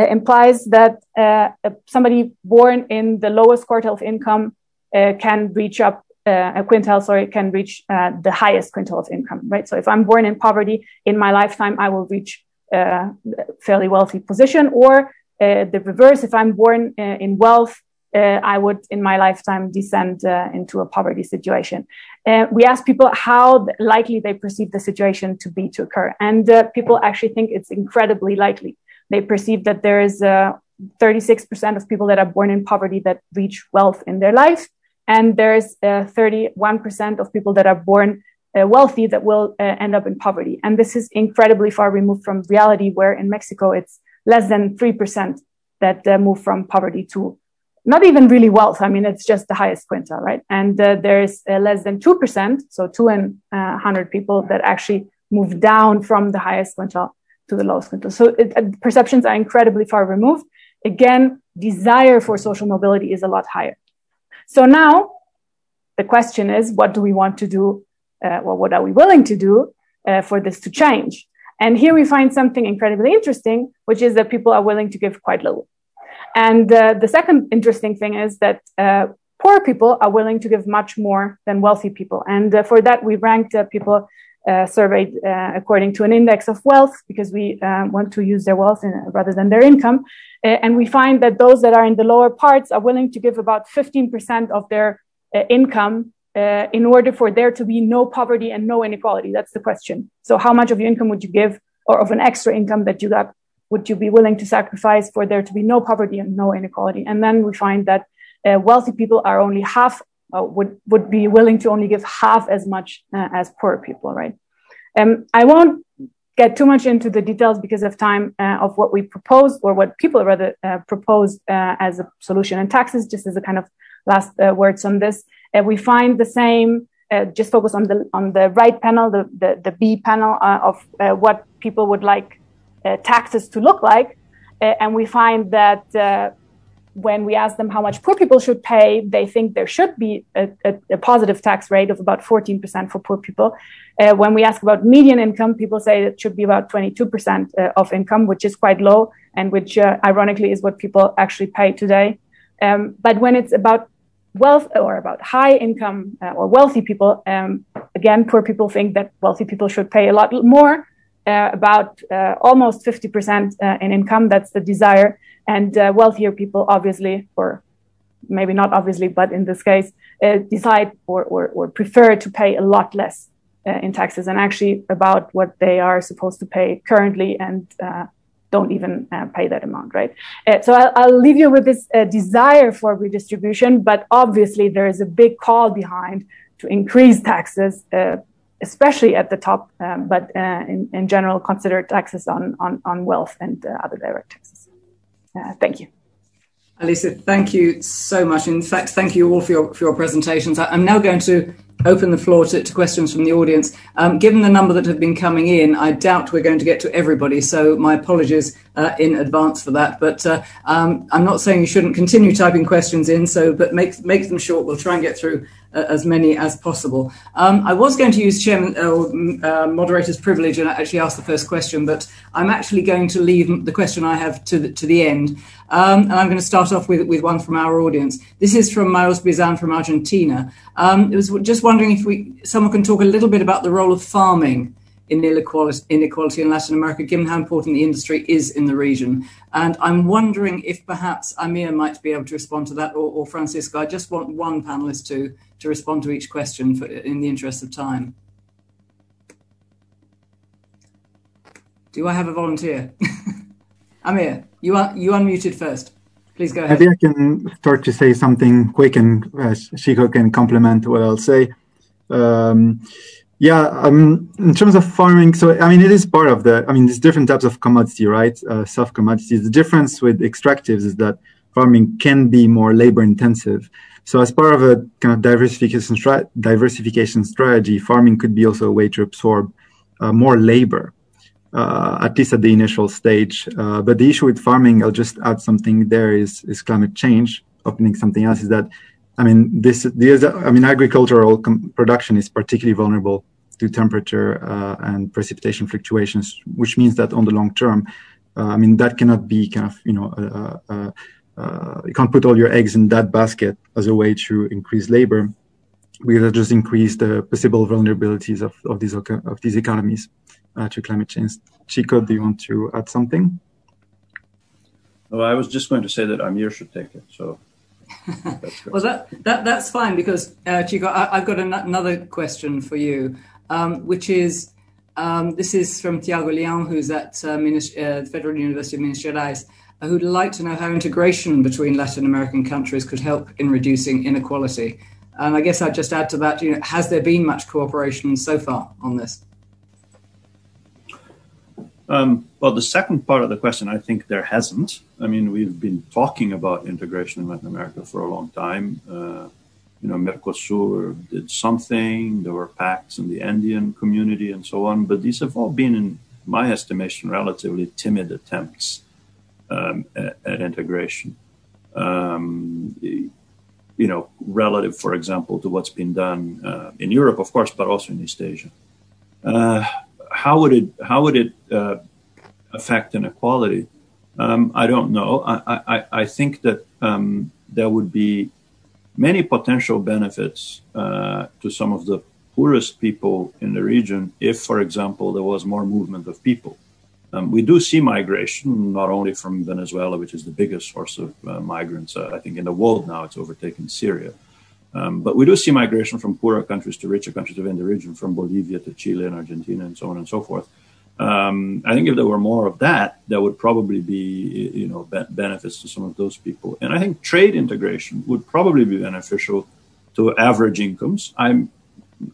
implies that uh, somebody born in the lowest quartile of income uh, can reach up uh, a quintile, sorry, can reach uh, the highest quintile of income, right? So if I'm born in poverty in my lifetime, I will reach uh, fairly wealthy position, or uh, the reverse. If I'm born uh, in wealth, uh, I would, in my lifetime, descend uh, into a poverty situation. Uh, we ask people how likely they perceive the situation to be to occur, and people actually think it's incredibly likely. They perceive that there is 36% of people that are born in poverty that reach wealth in their life, and there's 31% of people that are born uh, wealthy that will uh, end up in poverty. And this is incredibly far removed from reality, where in Mexico it's less than 3% that uh, move from poverty to not even really wealth. I mean, it's just the highest quintile, right? And uh, there's uh, less than 2%, so two in 100 uh, people that actually move down from the highest quintile to the lowest quintile. So it, perceptions are incredibly far removed. Again, desire for social mobility is a lot higher. So now the question is, what do we want to do uh, well, what are we willing to do uh, for this to change? And here we find something incredibly interesting, which is that people are willing to give quite little. And uh, the second interesting thing is that uh, poor people are willing to give much more than wealthy people. And uh, for that, we ranked uh, people Uh, surveyed uh, according to an index of wealth because we um, want to use their wealth in, rather than their income. Uh, and we find that those that are in the lower parts are willing to give about 15% of their income uh, in order for there to be no poverty and no inequality? That's the question. So, how much of your income would you give, or of an extra income that you got, would you be willing to sacrifice for there to be no poverty and no inequality? And then we find that uh, wealthy people are only half uh, would would be willing to only give half as much uh, as poor people, right? Um, I won't get too much into the details because of time uh, of what we propose or what people rather uh, propose uh, as a solution and taxes just as a kind of last uh, words on this uh, we find the same, uh, just focus on the on the right panel, the the, the B panel of what people would like taxes to look like, and we find that when we ask them how much poor people should pay, they think there should be a, a, a positive tax rate of about 14% for poor people. Uh, when we ask about median income, people say it should be about 22% uh, of income, which is quite low, and which uh, ironically is what people actually pay today. Um, but when it's about wealth or about high income uh, or wealthy people, um, again, poor people think that wealthy people should pay a lot more, uh, about uh, almost 50% uh, in income. That's the desire. And uh, wealthier people, obviously, or maybe not obviously, but in this case, uh, decide or, or, or, prefer to pay a lot less in taxes and actually about what they are supposed to pay currently and don't even uh, pay that amount, right? Uh, so I'll, I'll, leave you with this uh, desire for redistribution, but obviously there is a big call behind to increase taxes, uh, especially at the top, um, but uh, in, in, general, consider taxes on, on, on wealth and uh, other direct taxes. Thank you. Alisa, thank you so much. In fact, thank you all for your, for your presentations. I'm now going to open the floor to, to questions from the audience. Um, given the number that have been coming in, I doubt we're going to get to everybody, so my apologies uh, in advance for that. But uh, um, I'm not saying you shouldn't continue typing questions in, so but make make them short. We'll try and get through uh, as many as possible. Um, I was going to use chairman uh, uh, moderator's privilege and actually ask the first question, but I'm actually going to leave the question I have to the, to the end. Um, and I'm going to start off with, with one from our audience. This is from Miles Bizan from Argentina. Um, it was just wondering if we someone can talk a little bit about the role of farming in inequality, inequality in Latin America, given how important the industry is in the region. And I'm wondering if perhaps Amir might be able to respond to that, or, or Francisco. I just want one panelist to to respond to each question for, in the interest of time. Do I have a volunteer? *laughs* Amir, you are you unmuted first. Please go ahead. I I can start to say something quick, and uh, Shiko can complement what I'll say. Um, yeah, um, in terms of farming, so I mean, it is part of the. I mean, there's different types of commodity, right? Uh, soft commodities. The difference with extractives is that farming can be more labor intensive. So, as part of a kind of diversification, diversification strategy, farming could be also a way to absorb uh, more labor, uh, at least at the initial stage. Uh, but the issue with farming, I'll just add something there, is is climate change. Opening something else is that I mean, this, this I mean, agricultural production is particularly vulnerable to temperature uh, and precipitation fluctuations, which means that on the long term, uh, I mean, that cannot be kind of, you know, uh, uh, uh you can't put all your eggs in that basket as a way to increase labor. We will just increase the possible vulnerabilities of, of these of these economies uh, to climate change. Chico, do you want to add something? Oh, I was just going to say that Amir should take it. So. Well, that, that that's fine because uh, Chico, I, have got an- another question for you, um, which is um, this is from Tiago Leão, who's at uh, Minas, uh, Federal University of Minas Gerais, who'd like to know how integration between Latin American countries could help in reducing inequality. And I guess I'd just add to that, you know, has there been much cooperation so far on this? Um, well, the second part of the question, I think there hasn't. I mean, we've been talking about integration in Latin America for a long time. Uh, you know, Mercosur did something. There were pacts in the Andean community and so on, but these have all been, in my estimation, relatively timid attempts um, at, at, integration. Um, you know, relative, for example, to what's been done uh, in Europe, of course, but also in East Asia. Uh, how would it how would it uh, affect inequality? Um, I don't know. I, think that um, there would be many potential benefits uh, to some of the poorest people in the region if, for example, there was more movement of people. Um, we do see migration, not only from Venezuela, which is the biggest source of uh, migrants, I think, in the world now, it's overtaken Syria. Um, but we do see migration from poorer countries to richer countries within the region, from Bolivia to Chile and Argentina and so on and so forth. Um, I think if there were more of that, there would probably be, you know, be- benefits to some of those people. And I think trade integration would probably be beneficial to average incomes. I'm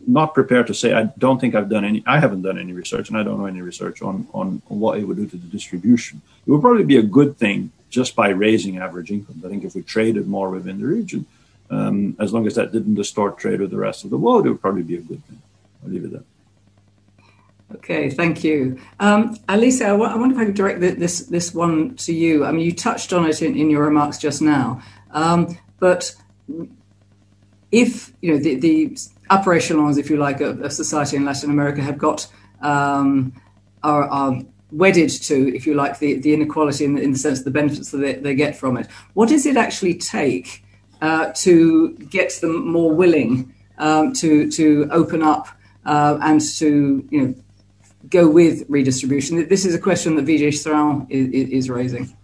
not prepared to say I don't think I've done any. I haven't done any research, and I don't know any research on on, on what it would do to the distribution. It would probably be a good thing just by raising average incomes. I think if we traded more within the region, um, as long as that didn't distort trade with the rest of the world, it would probably be a good thing. I'll leave it there. Okay, thank you. Um, Alicia, I wonder if I could direct this this one to you. I mean, you touched on it in, in your remarks just now, um, but if you know the, the upper echelons, if you like, of, of society in Latin America have got um, are, are, wedded to, if you like, the, the inequality in the, in the sense of the benefits that they, they get from it. What does it actually take uh, to get them more willing um, to to open up uh, and to you know go with redistribution? This is a question that Vijay Sran is, is raising.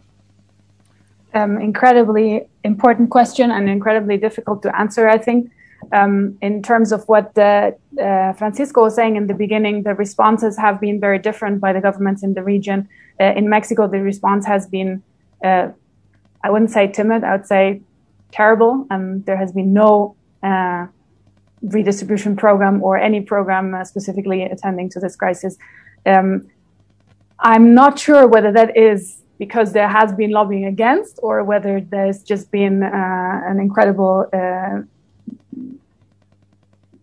Um, incredibly important question and incredibly difficult to answer. I think. Um, in terms of what the, uh, Francisco was saying in the beginning, the responses have been very different by the governments in the region. Uh, in Mexico, the response has been, uh, I wouldn't say timid, I would say terrible. Um, there has been no uh, redistribution program or any program uh, specifically attending to this crisis. Um, I'm not sure whether that is because there has been lobbying against or whether there's just been uh, an incredible uh,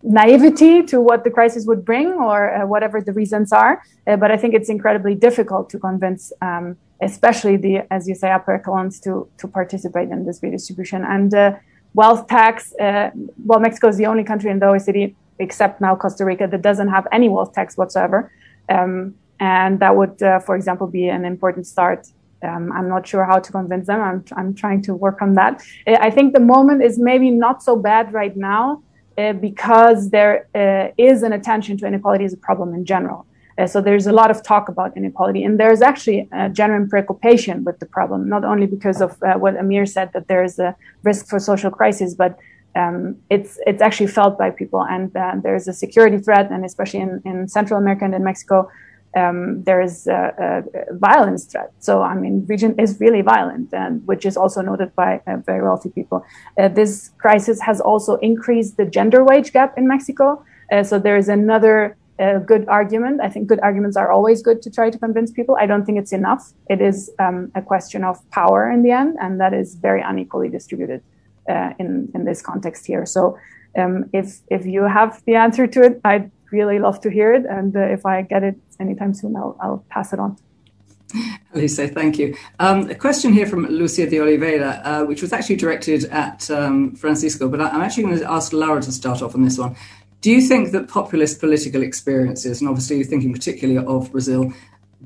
naivety to what the crisis would bring or uh, whatever the reasons are. Uh, but I think it's incredibly difficult to convince um, especially the, as you say, upper echelons to, to participate in this redistribution. And uh, wealth tax, uh, well, Mexico is the only country in the OECD, except now Costa Rica, that doesn't have any wealth tax whatsoever. Um, and that would, uh, for example, be an important start. Um, I'm not sure how to convince them. I'm, I'm trying to work on that. Uh, I think the moment is maybe not so bad right now uh, because there uh, is an attention to inequality as a problem in general. Uh, so there's a lot of talk about inequality, and there's actually a genuine preoccupation with the problem, not only because of uh, what Amir said that there is a risk for social crisis, but um, it's it's actually felt by people, and uh, there's a security threat, and especially in, in Central America and in Mexico, um, there is a, a, violence threat. So I mean, region is really violent, and which is also noted by uh, very wealthy people. Uh, this crisis has also increased the gender wage gap in Mexico. Uh, so there is another a good argument. I think good arguments are always good to try to convince people. I don't think it's enough. It is um, a question of power in the end, and that is very unequally distributed uh, in in this context here. So, um, if if you have the answer to it, I'd really love to hear it, and uh, if I get it anytime soon, I'll I'll pass it on. Lisa, thank you. Um, a question here from Lucia de Oliveira, uh, which was actually directed at um, Francisco, but I'm actually going to ask Laura to start off on this one. Do you think that populist political experiences, and obviously you're thinking particularly of Brazil,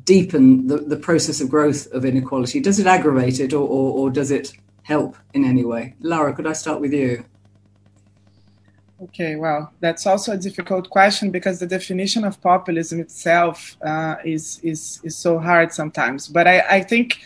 deepen the, the process of growth of inequality? Does it aggravate it or, or, or does it help in any way? Lara, could I start with you? Okay, well, that's also a difficult question because the definition of populism itself uh, is, is, is so hard sometimes. But I, I think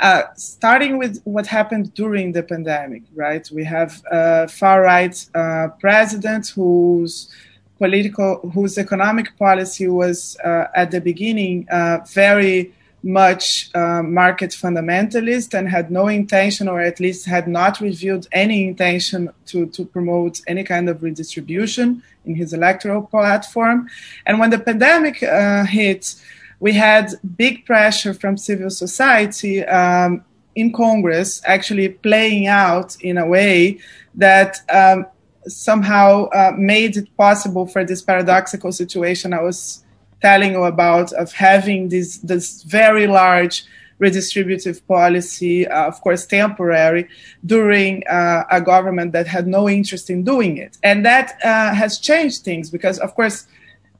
uh, starting with what happened during the pandemic, right? We have a far right uh, president whose political, whose economic policy was uh, at the beginning uh, very much uh, market fundamentalist and had no intention, or at least had not revealed any intention to, to promote any kind of redistribution in his electoral platform. And when the pandemic uh, hit, we had big pressure from civil society um, in Congress actually playing out in a way that um, somehow uh, made it possible for this paradoxical situation I was telling you about of having this this very large redistributive policy, uh, of course temporary, during uh, a government that had no interest in doing it, and that uh, has changed things because, of course.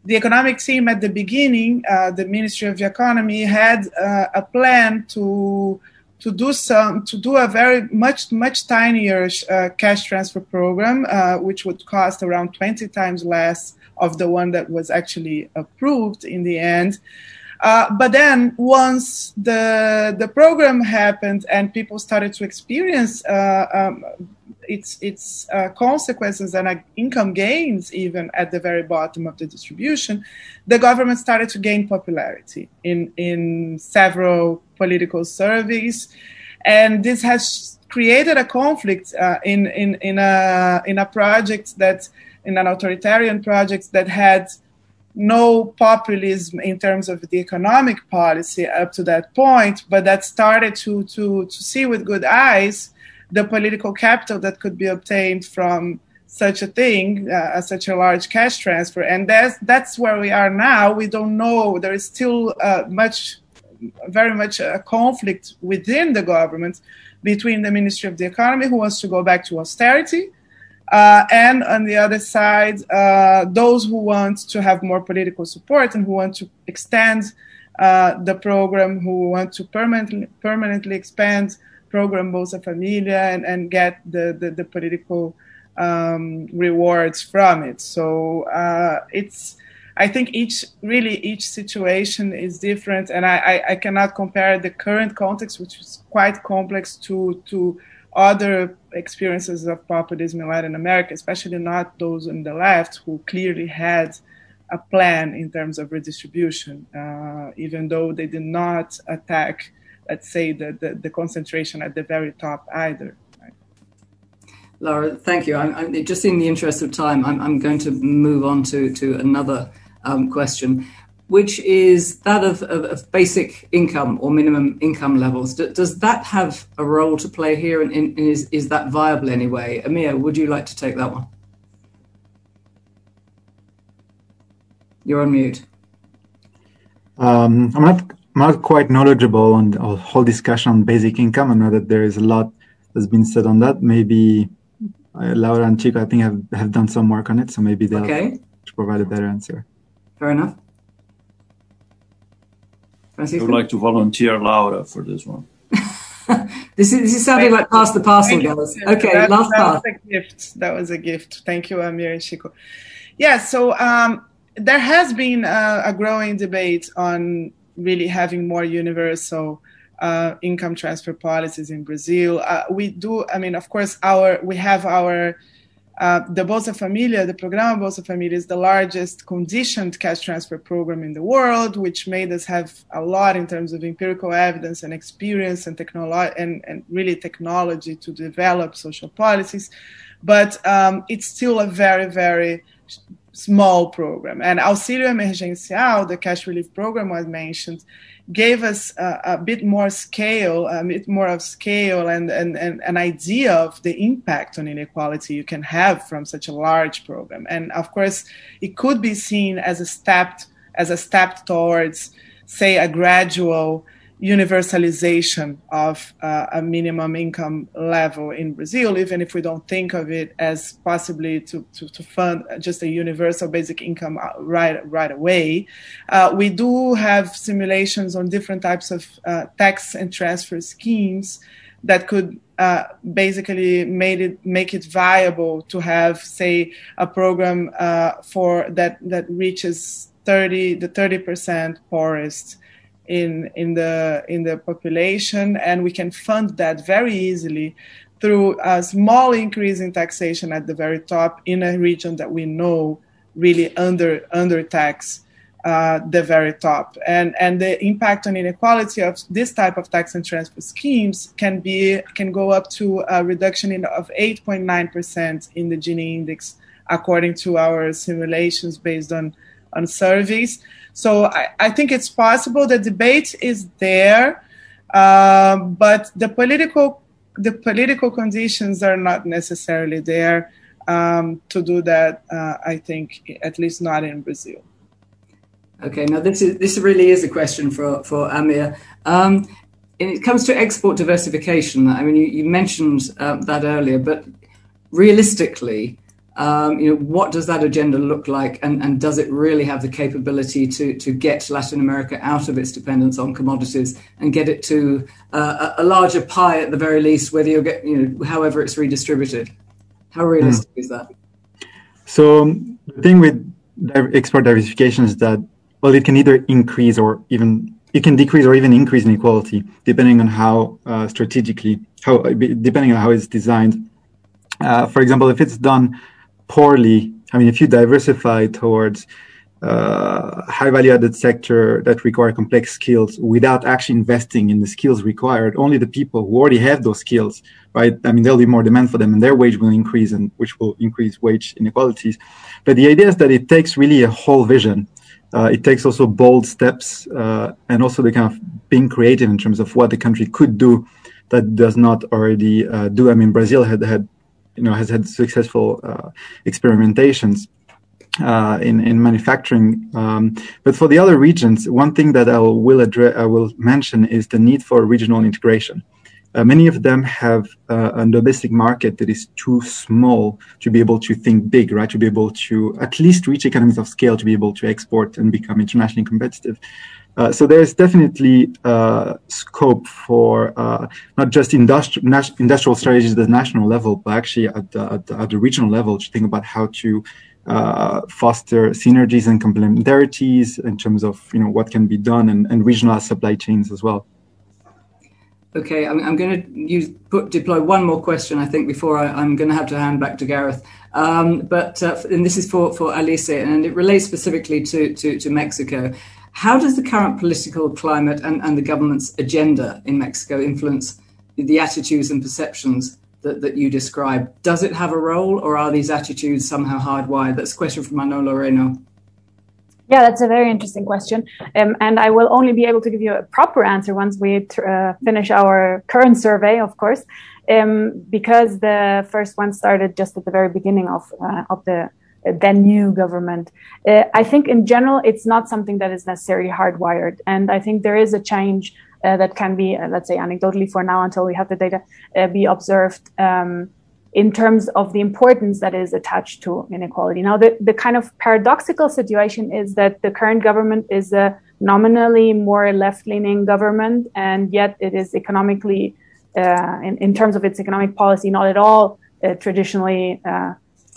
The economic team at the beginning, uh, the Ministry of the Economy, had uh, a plan to to do some to do a very much much tinier uh, cash transfer program, which would cost around 20 times less of the one that was actually approved in the end. Uh, but then once the the program happened and people started to experience uh, um, its its uh, consequences and uh, income gains even at the very bottom of the distribution, the government started to gain popularity in in several political surveys, and this has created a conflict uh, in in in a in a project that in an authoritarian project that had no populism in terms of the economic policy up to that point, but that started to, to, to see with good eyes the political capital that could be obtained from such a thing, uh, such a large cash transfer. And that's, that's where we are now. We don't know. There is still uh, much, very much a conflict within the government between the Ministry of the Economy, who wants to go back to austerity, uh, and on the other side, uh, those who want to have more political support and who want to extend uh, the program, who want to permanently, permanently expand program Bolsa Familia and, and get the, the, the political um, rewards from it. So uh, it's, I think each, really each situation is different and I, I, I cannot compare the current context, which is quite complex to, to other experiences of populism in Latin America, especially not those on the left who clearly had a plan in terms of redistribution, uh, even though they did not attack, let's say, the, the, the concentration at the very top either. Laura, thank you. I'm, I'm, just in the interest of time, I'm, I'm going to move on to, to another um, question which is that of, of, of, basic income or minimum income levels. D- does that have a role to play here, and, and, is, is that viable anyway? Amir, would you like to take that one? You're on mute. Um, I'm not I'm not quite knowledgeable on the whole discussion on basic income. I know that there is a lot that's been said on that. Maybe uh, Laura and Chico, I think, have, have done some work on it, so maybe they'll okay. provide a better answer. Fair enough. Francisco? I would like to volunteer Laura for this one. *laughs* this, is, this is sounding like pass the parcel, guys. Okay, that, last that part. Was a gift. That was a gift. Thank you, Amir and Chico. Yeah, so um, there has been a, a, growing debate on really having more universal uh, income transfer policies in Brazil. Uh, we do, I mean, of course, our we have our uh, the Bolsa Familia, the Programa Bolsa Familia, is the largest conditioned cash transfer program in the world, which made us have a lot in terms of empirical evidence and experience and technology and, and really technology to develop social policies. But um, it's still a very, very small program. And Auxílio Emergencial, the cash relief program was mentioned, gave us a, a, bit more scale, a bit more of scale and, and, and an idea of the impact on inequality you can have from such a large program. And of course, it could be seen as a step, as a step towards, say, a gradual universalization of uh, a minimum income level in Brazil, even if we don't think of it as possibly to, to, to fund just a universal basic income uh, right, right away. Uh, we do have simulations on different types of uh, tax and transfer schemes that could uh, basically made it make it viable to have, say, a program uh, for that that reaches 30 the 30 percent poorest in in the in the population, and we can fund that very easily through a small increase in taxation at the very top in a region that we know really under under tax uh, the very top. And, and the impact on inequality of this type of tax and transfer schemes can be can go up to a reduction in, of 8.9% in the Gini index, according to our simulations based on, on surveys. So I, I think it's possible. The debate is there, uh, but the political the political conditions are not necessarily there um, to do that. Uh, I think, at least not in Brazil. Okay, now this is this really is a question for for Amir. Um, it comes to export diversification. I mean, you, you mentioned um, that earlier, but realistically, um, you know, what does that agenda look like, and, and does it really have the capability to to get Latin America out of its dependence on commodities and get it to uh, a, larger pie at the very least, whether you get you know, however it's redistributed? How realistic mm. is that? So the thing with export diversification is that well, it can either increase or even it can decrease or even increase inequality depending on how uh, strategically how depending on how it's designed. Uh, for example, if it's done poorly, I mean, if you diversify towards uh, high value added sector that require complex skills without actually investing in the skills required, only the people who already have those skills, right? I mean, there'll be more demand for them and their wage will increase and which will increase wage inequalities. But the idea is that it takes really a whole vision uh, it takes also bold steps uh, and also the kind of being creative in terms of what the country could do that does not already uh, do. I mean, Brazil had had, you know, has had successful uh, experimentations uh, in in manufacturing. Um, but for the other regions, one thing that I will address, I will mention is the need for regional integration. Uh, many of them have uh, a domestic market that is too small to be able to think big, right? To be able to at least reach economies of scale to be able to export and become internationally competitive. Uh, so there's definitely uh, scope for uh, not just industri- industrial strategies at the national level, but actually at the, at the, at the regional level to think about how to uh, foster synergies and complementarities in terms of you know what can be done and, and regional supply chains as well. Okay, I'm, I'm going to use put, deploy one more question, I think, before I, am going to have to hand back to Gareth. Um, but uh, and this is for for Alice, and it relates specifically to, to, to Mexico. How does the current political climate and, and the government's agenda in Mexico influence the attitudes and perceptions that, that you describe? Does it have a role, or are these attitudes somehow hardwired? That's a question from Manolo Reno. Yeah, that's a very interesting question. Um, and I will only be able to give you a proper answer once we uh, finish our current survey, of course, um, because the first one started just at the very beginning of, uh, of the uh, then new government. Uh, I think in general, it's not something that is necessarily hardwired. And I think there is a change uh, that can be, uh, let's say, anecdotally for now until we have the data, be observed. Um, in terms of the importance that is attached to inequality. Now, the, the kind of paradoxical situation is that the current government is a nominally more left leaning government, and yet it is economically, uh, in, in terms of its economic policy, not at all uh, traditionally uh,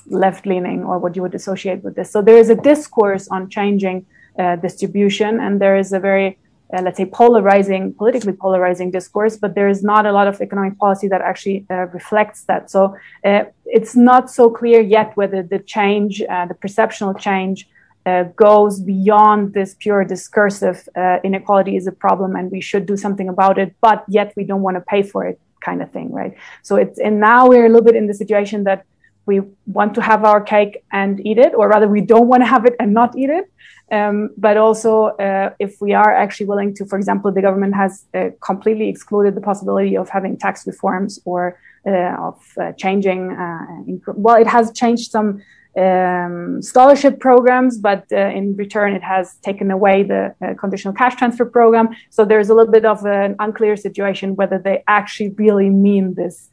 left leaning or what you would associate with this. So there is a discourse on changing uh, distribution, and there is a very uh, let's say, polarizing, politically polarizing discourse, but there is not a lot of economic policy that actually uh, reflects that. So uh, it's not so clear yet whether the change, uh, the perceptual change, uh, goes beyond this pure discursive inequality is a problem and we should do something about it, but yet we don't want to pay for it kind of thing, right? So it's, and now we're a little bit in the situation that we want to have our cake and eat it, or rather, we don't want to have it and not eat it. Um, but also, uh, if we are actually willing to, for example, the government has uh, completely excluded the possibility of having tax reforms or uh, of uh, changing. Uh, well, it has changed some um, scholarship programs, but uh, in return, it has taken away the conditional cash transfer program. So there's a little bit of an unclear situation whether they actually really mean this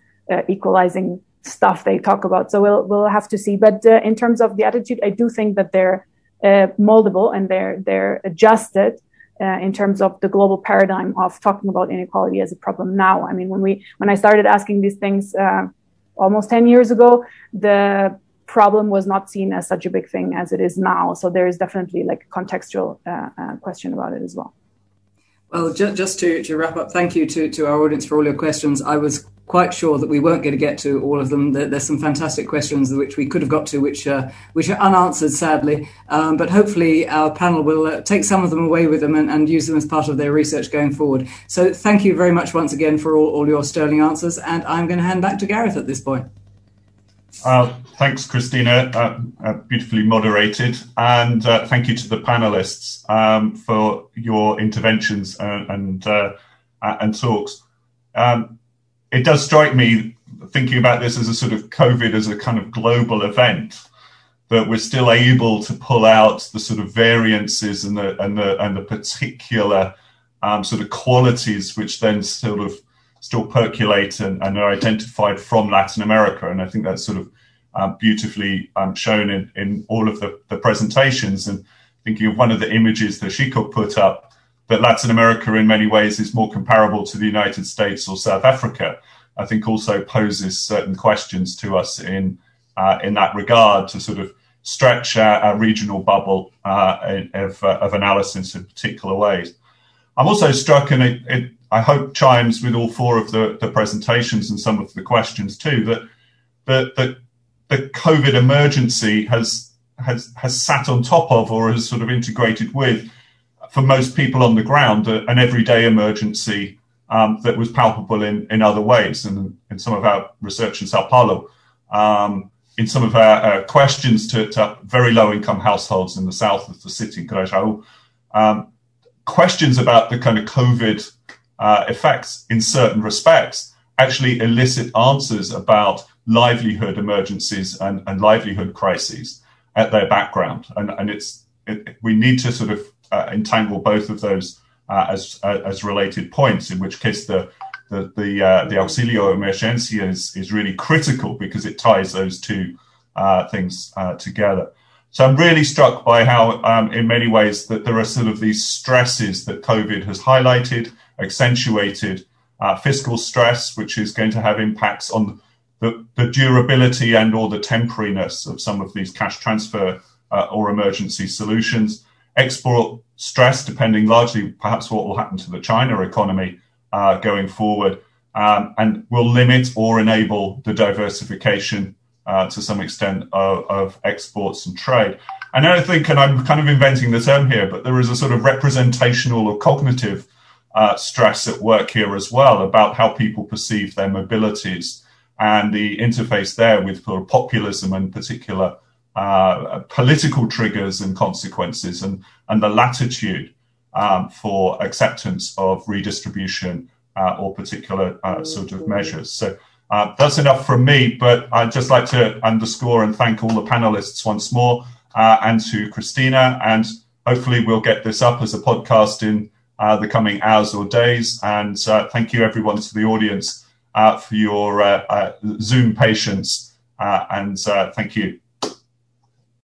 equalizing stuff they talk about. So we'll we'll have to see. But in terms of the attitude, I do think that they're uh, moldable and they're they're adjusted. uh, in terms of the global paradigm of talking about inequality as a problem now. I mean, when we when I started asking these things uh, almost 10 years ago, the problem was not seen as such a big thing as it is now. So there is definitely like a contextual uh, uh question about it as well. Well, just, just to, to wrap up, thank you to, to our audience for all your questions. I was quite sure that we weren't going to get to all of them. There's some fantastic questions which we could have got to, which uh, which are unanswered, sadly. Um, but hopefully, our panel will uh, take some of them away with them and, and, use them as part of their research going forward. So, thank you very much once again for all, all your sterling answers. And I'm going to hand back to Gareth at this point. Uh, thanks, Cristina. Uh, uh, beautifully moderated. And thank you to the panelists um, for your interventions and, and, and talks. Um, it does strike me, thinking about this as a sort of COVID as a kind of global event, that we're still able to pull out the sort of variances and the, and the, and the particular um, sort of qualities which then sort of still percolate and, and, are identified from Latin America. And I think that's sort of um, beautifully um, shown in, in all of the, the, presentations. And thinking of one of the images that Chico put up, that Latin America in many ways is more comparable to the United States or South Africa, I think also poses certain questions to us in uh, in that regard to sort of stretch our, our regional bubble uh, of, uh, of analysis in particular ways. I'm also struck, and it, it I hope chimes with all four of the, the presentations and some of the questions too, that that, that the COVID emergency has has has sat on top of or has sort of integrated with, for most people on the ground, an everyday emergency um, that was palpable in, in other ways. And in some of our research in Sao Paulo, um, in some of our uh, questions to, to, very low income households in the south of the city, um, questions about the kind of COVID uh, effects in certain respects actually elicit answers about livelihood emergencies and, and livelihood crises at their background. And, and it's it, we need to sort of uh, entangle both of those uh, as uh, as related points. In which case, the the the, uh, the auxilio emergencia is is really critical because it ties those two uh, things together. So I'm really struck by how, um, in many ways, that there are sort of these stresses that COVID has highlighted, accentuated uh, fiscal stress, which is going to have impacts on the, the durability and or the temporariness of some of these cash transfer uh, or emergency solutions. Export stress, depending largely perhaps what will happen to the China economy uh, going forward, um, and will limit or enable the diversification uh, to some extent of, of, exports and trade. And I think, and I'm kind of inventing the term here, but there is a sort of representational or cognitive uh, stress at work here as well about how people perceive their mobilities and the interface there with populism and particular uh, political triggers and consequences and, and the latitude um, for acceptance of redistribution uh, or particular uh, sort of measures. So uh, that's enough from me, but I'd just like to underscore and thank all the panelists once more uh, and to Cristina. And hopefully we'll get this up as a podcast in uh, the coming hours or days. And thank you everyone to the audience for your Zoom patience. and thank you.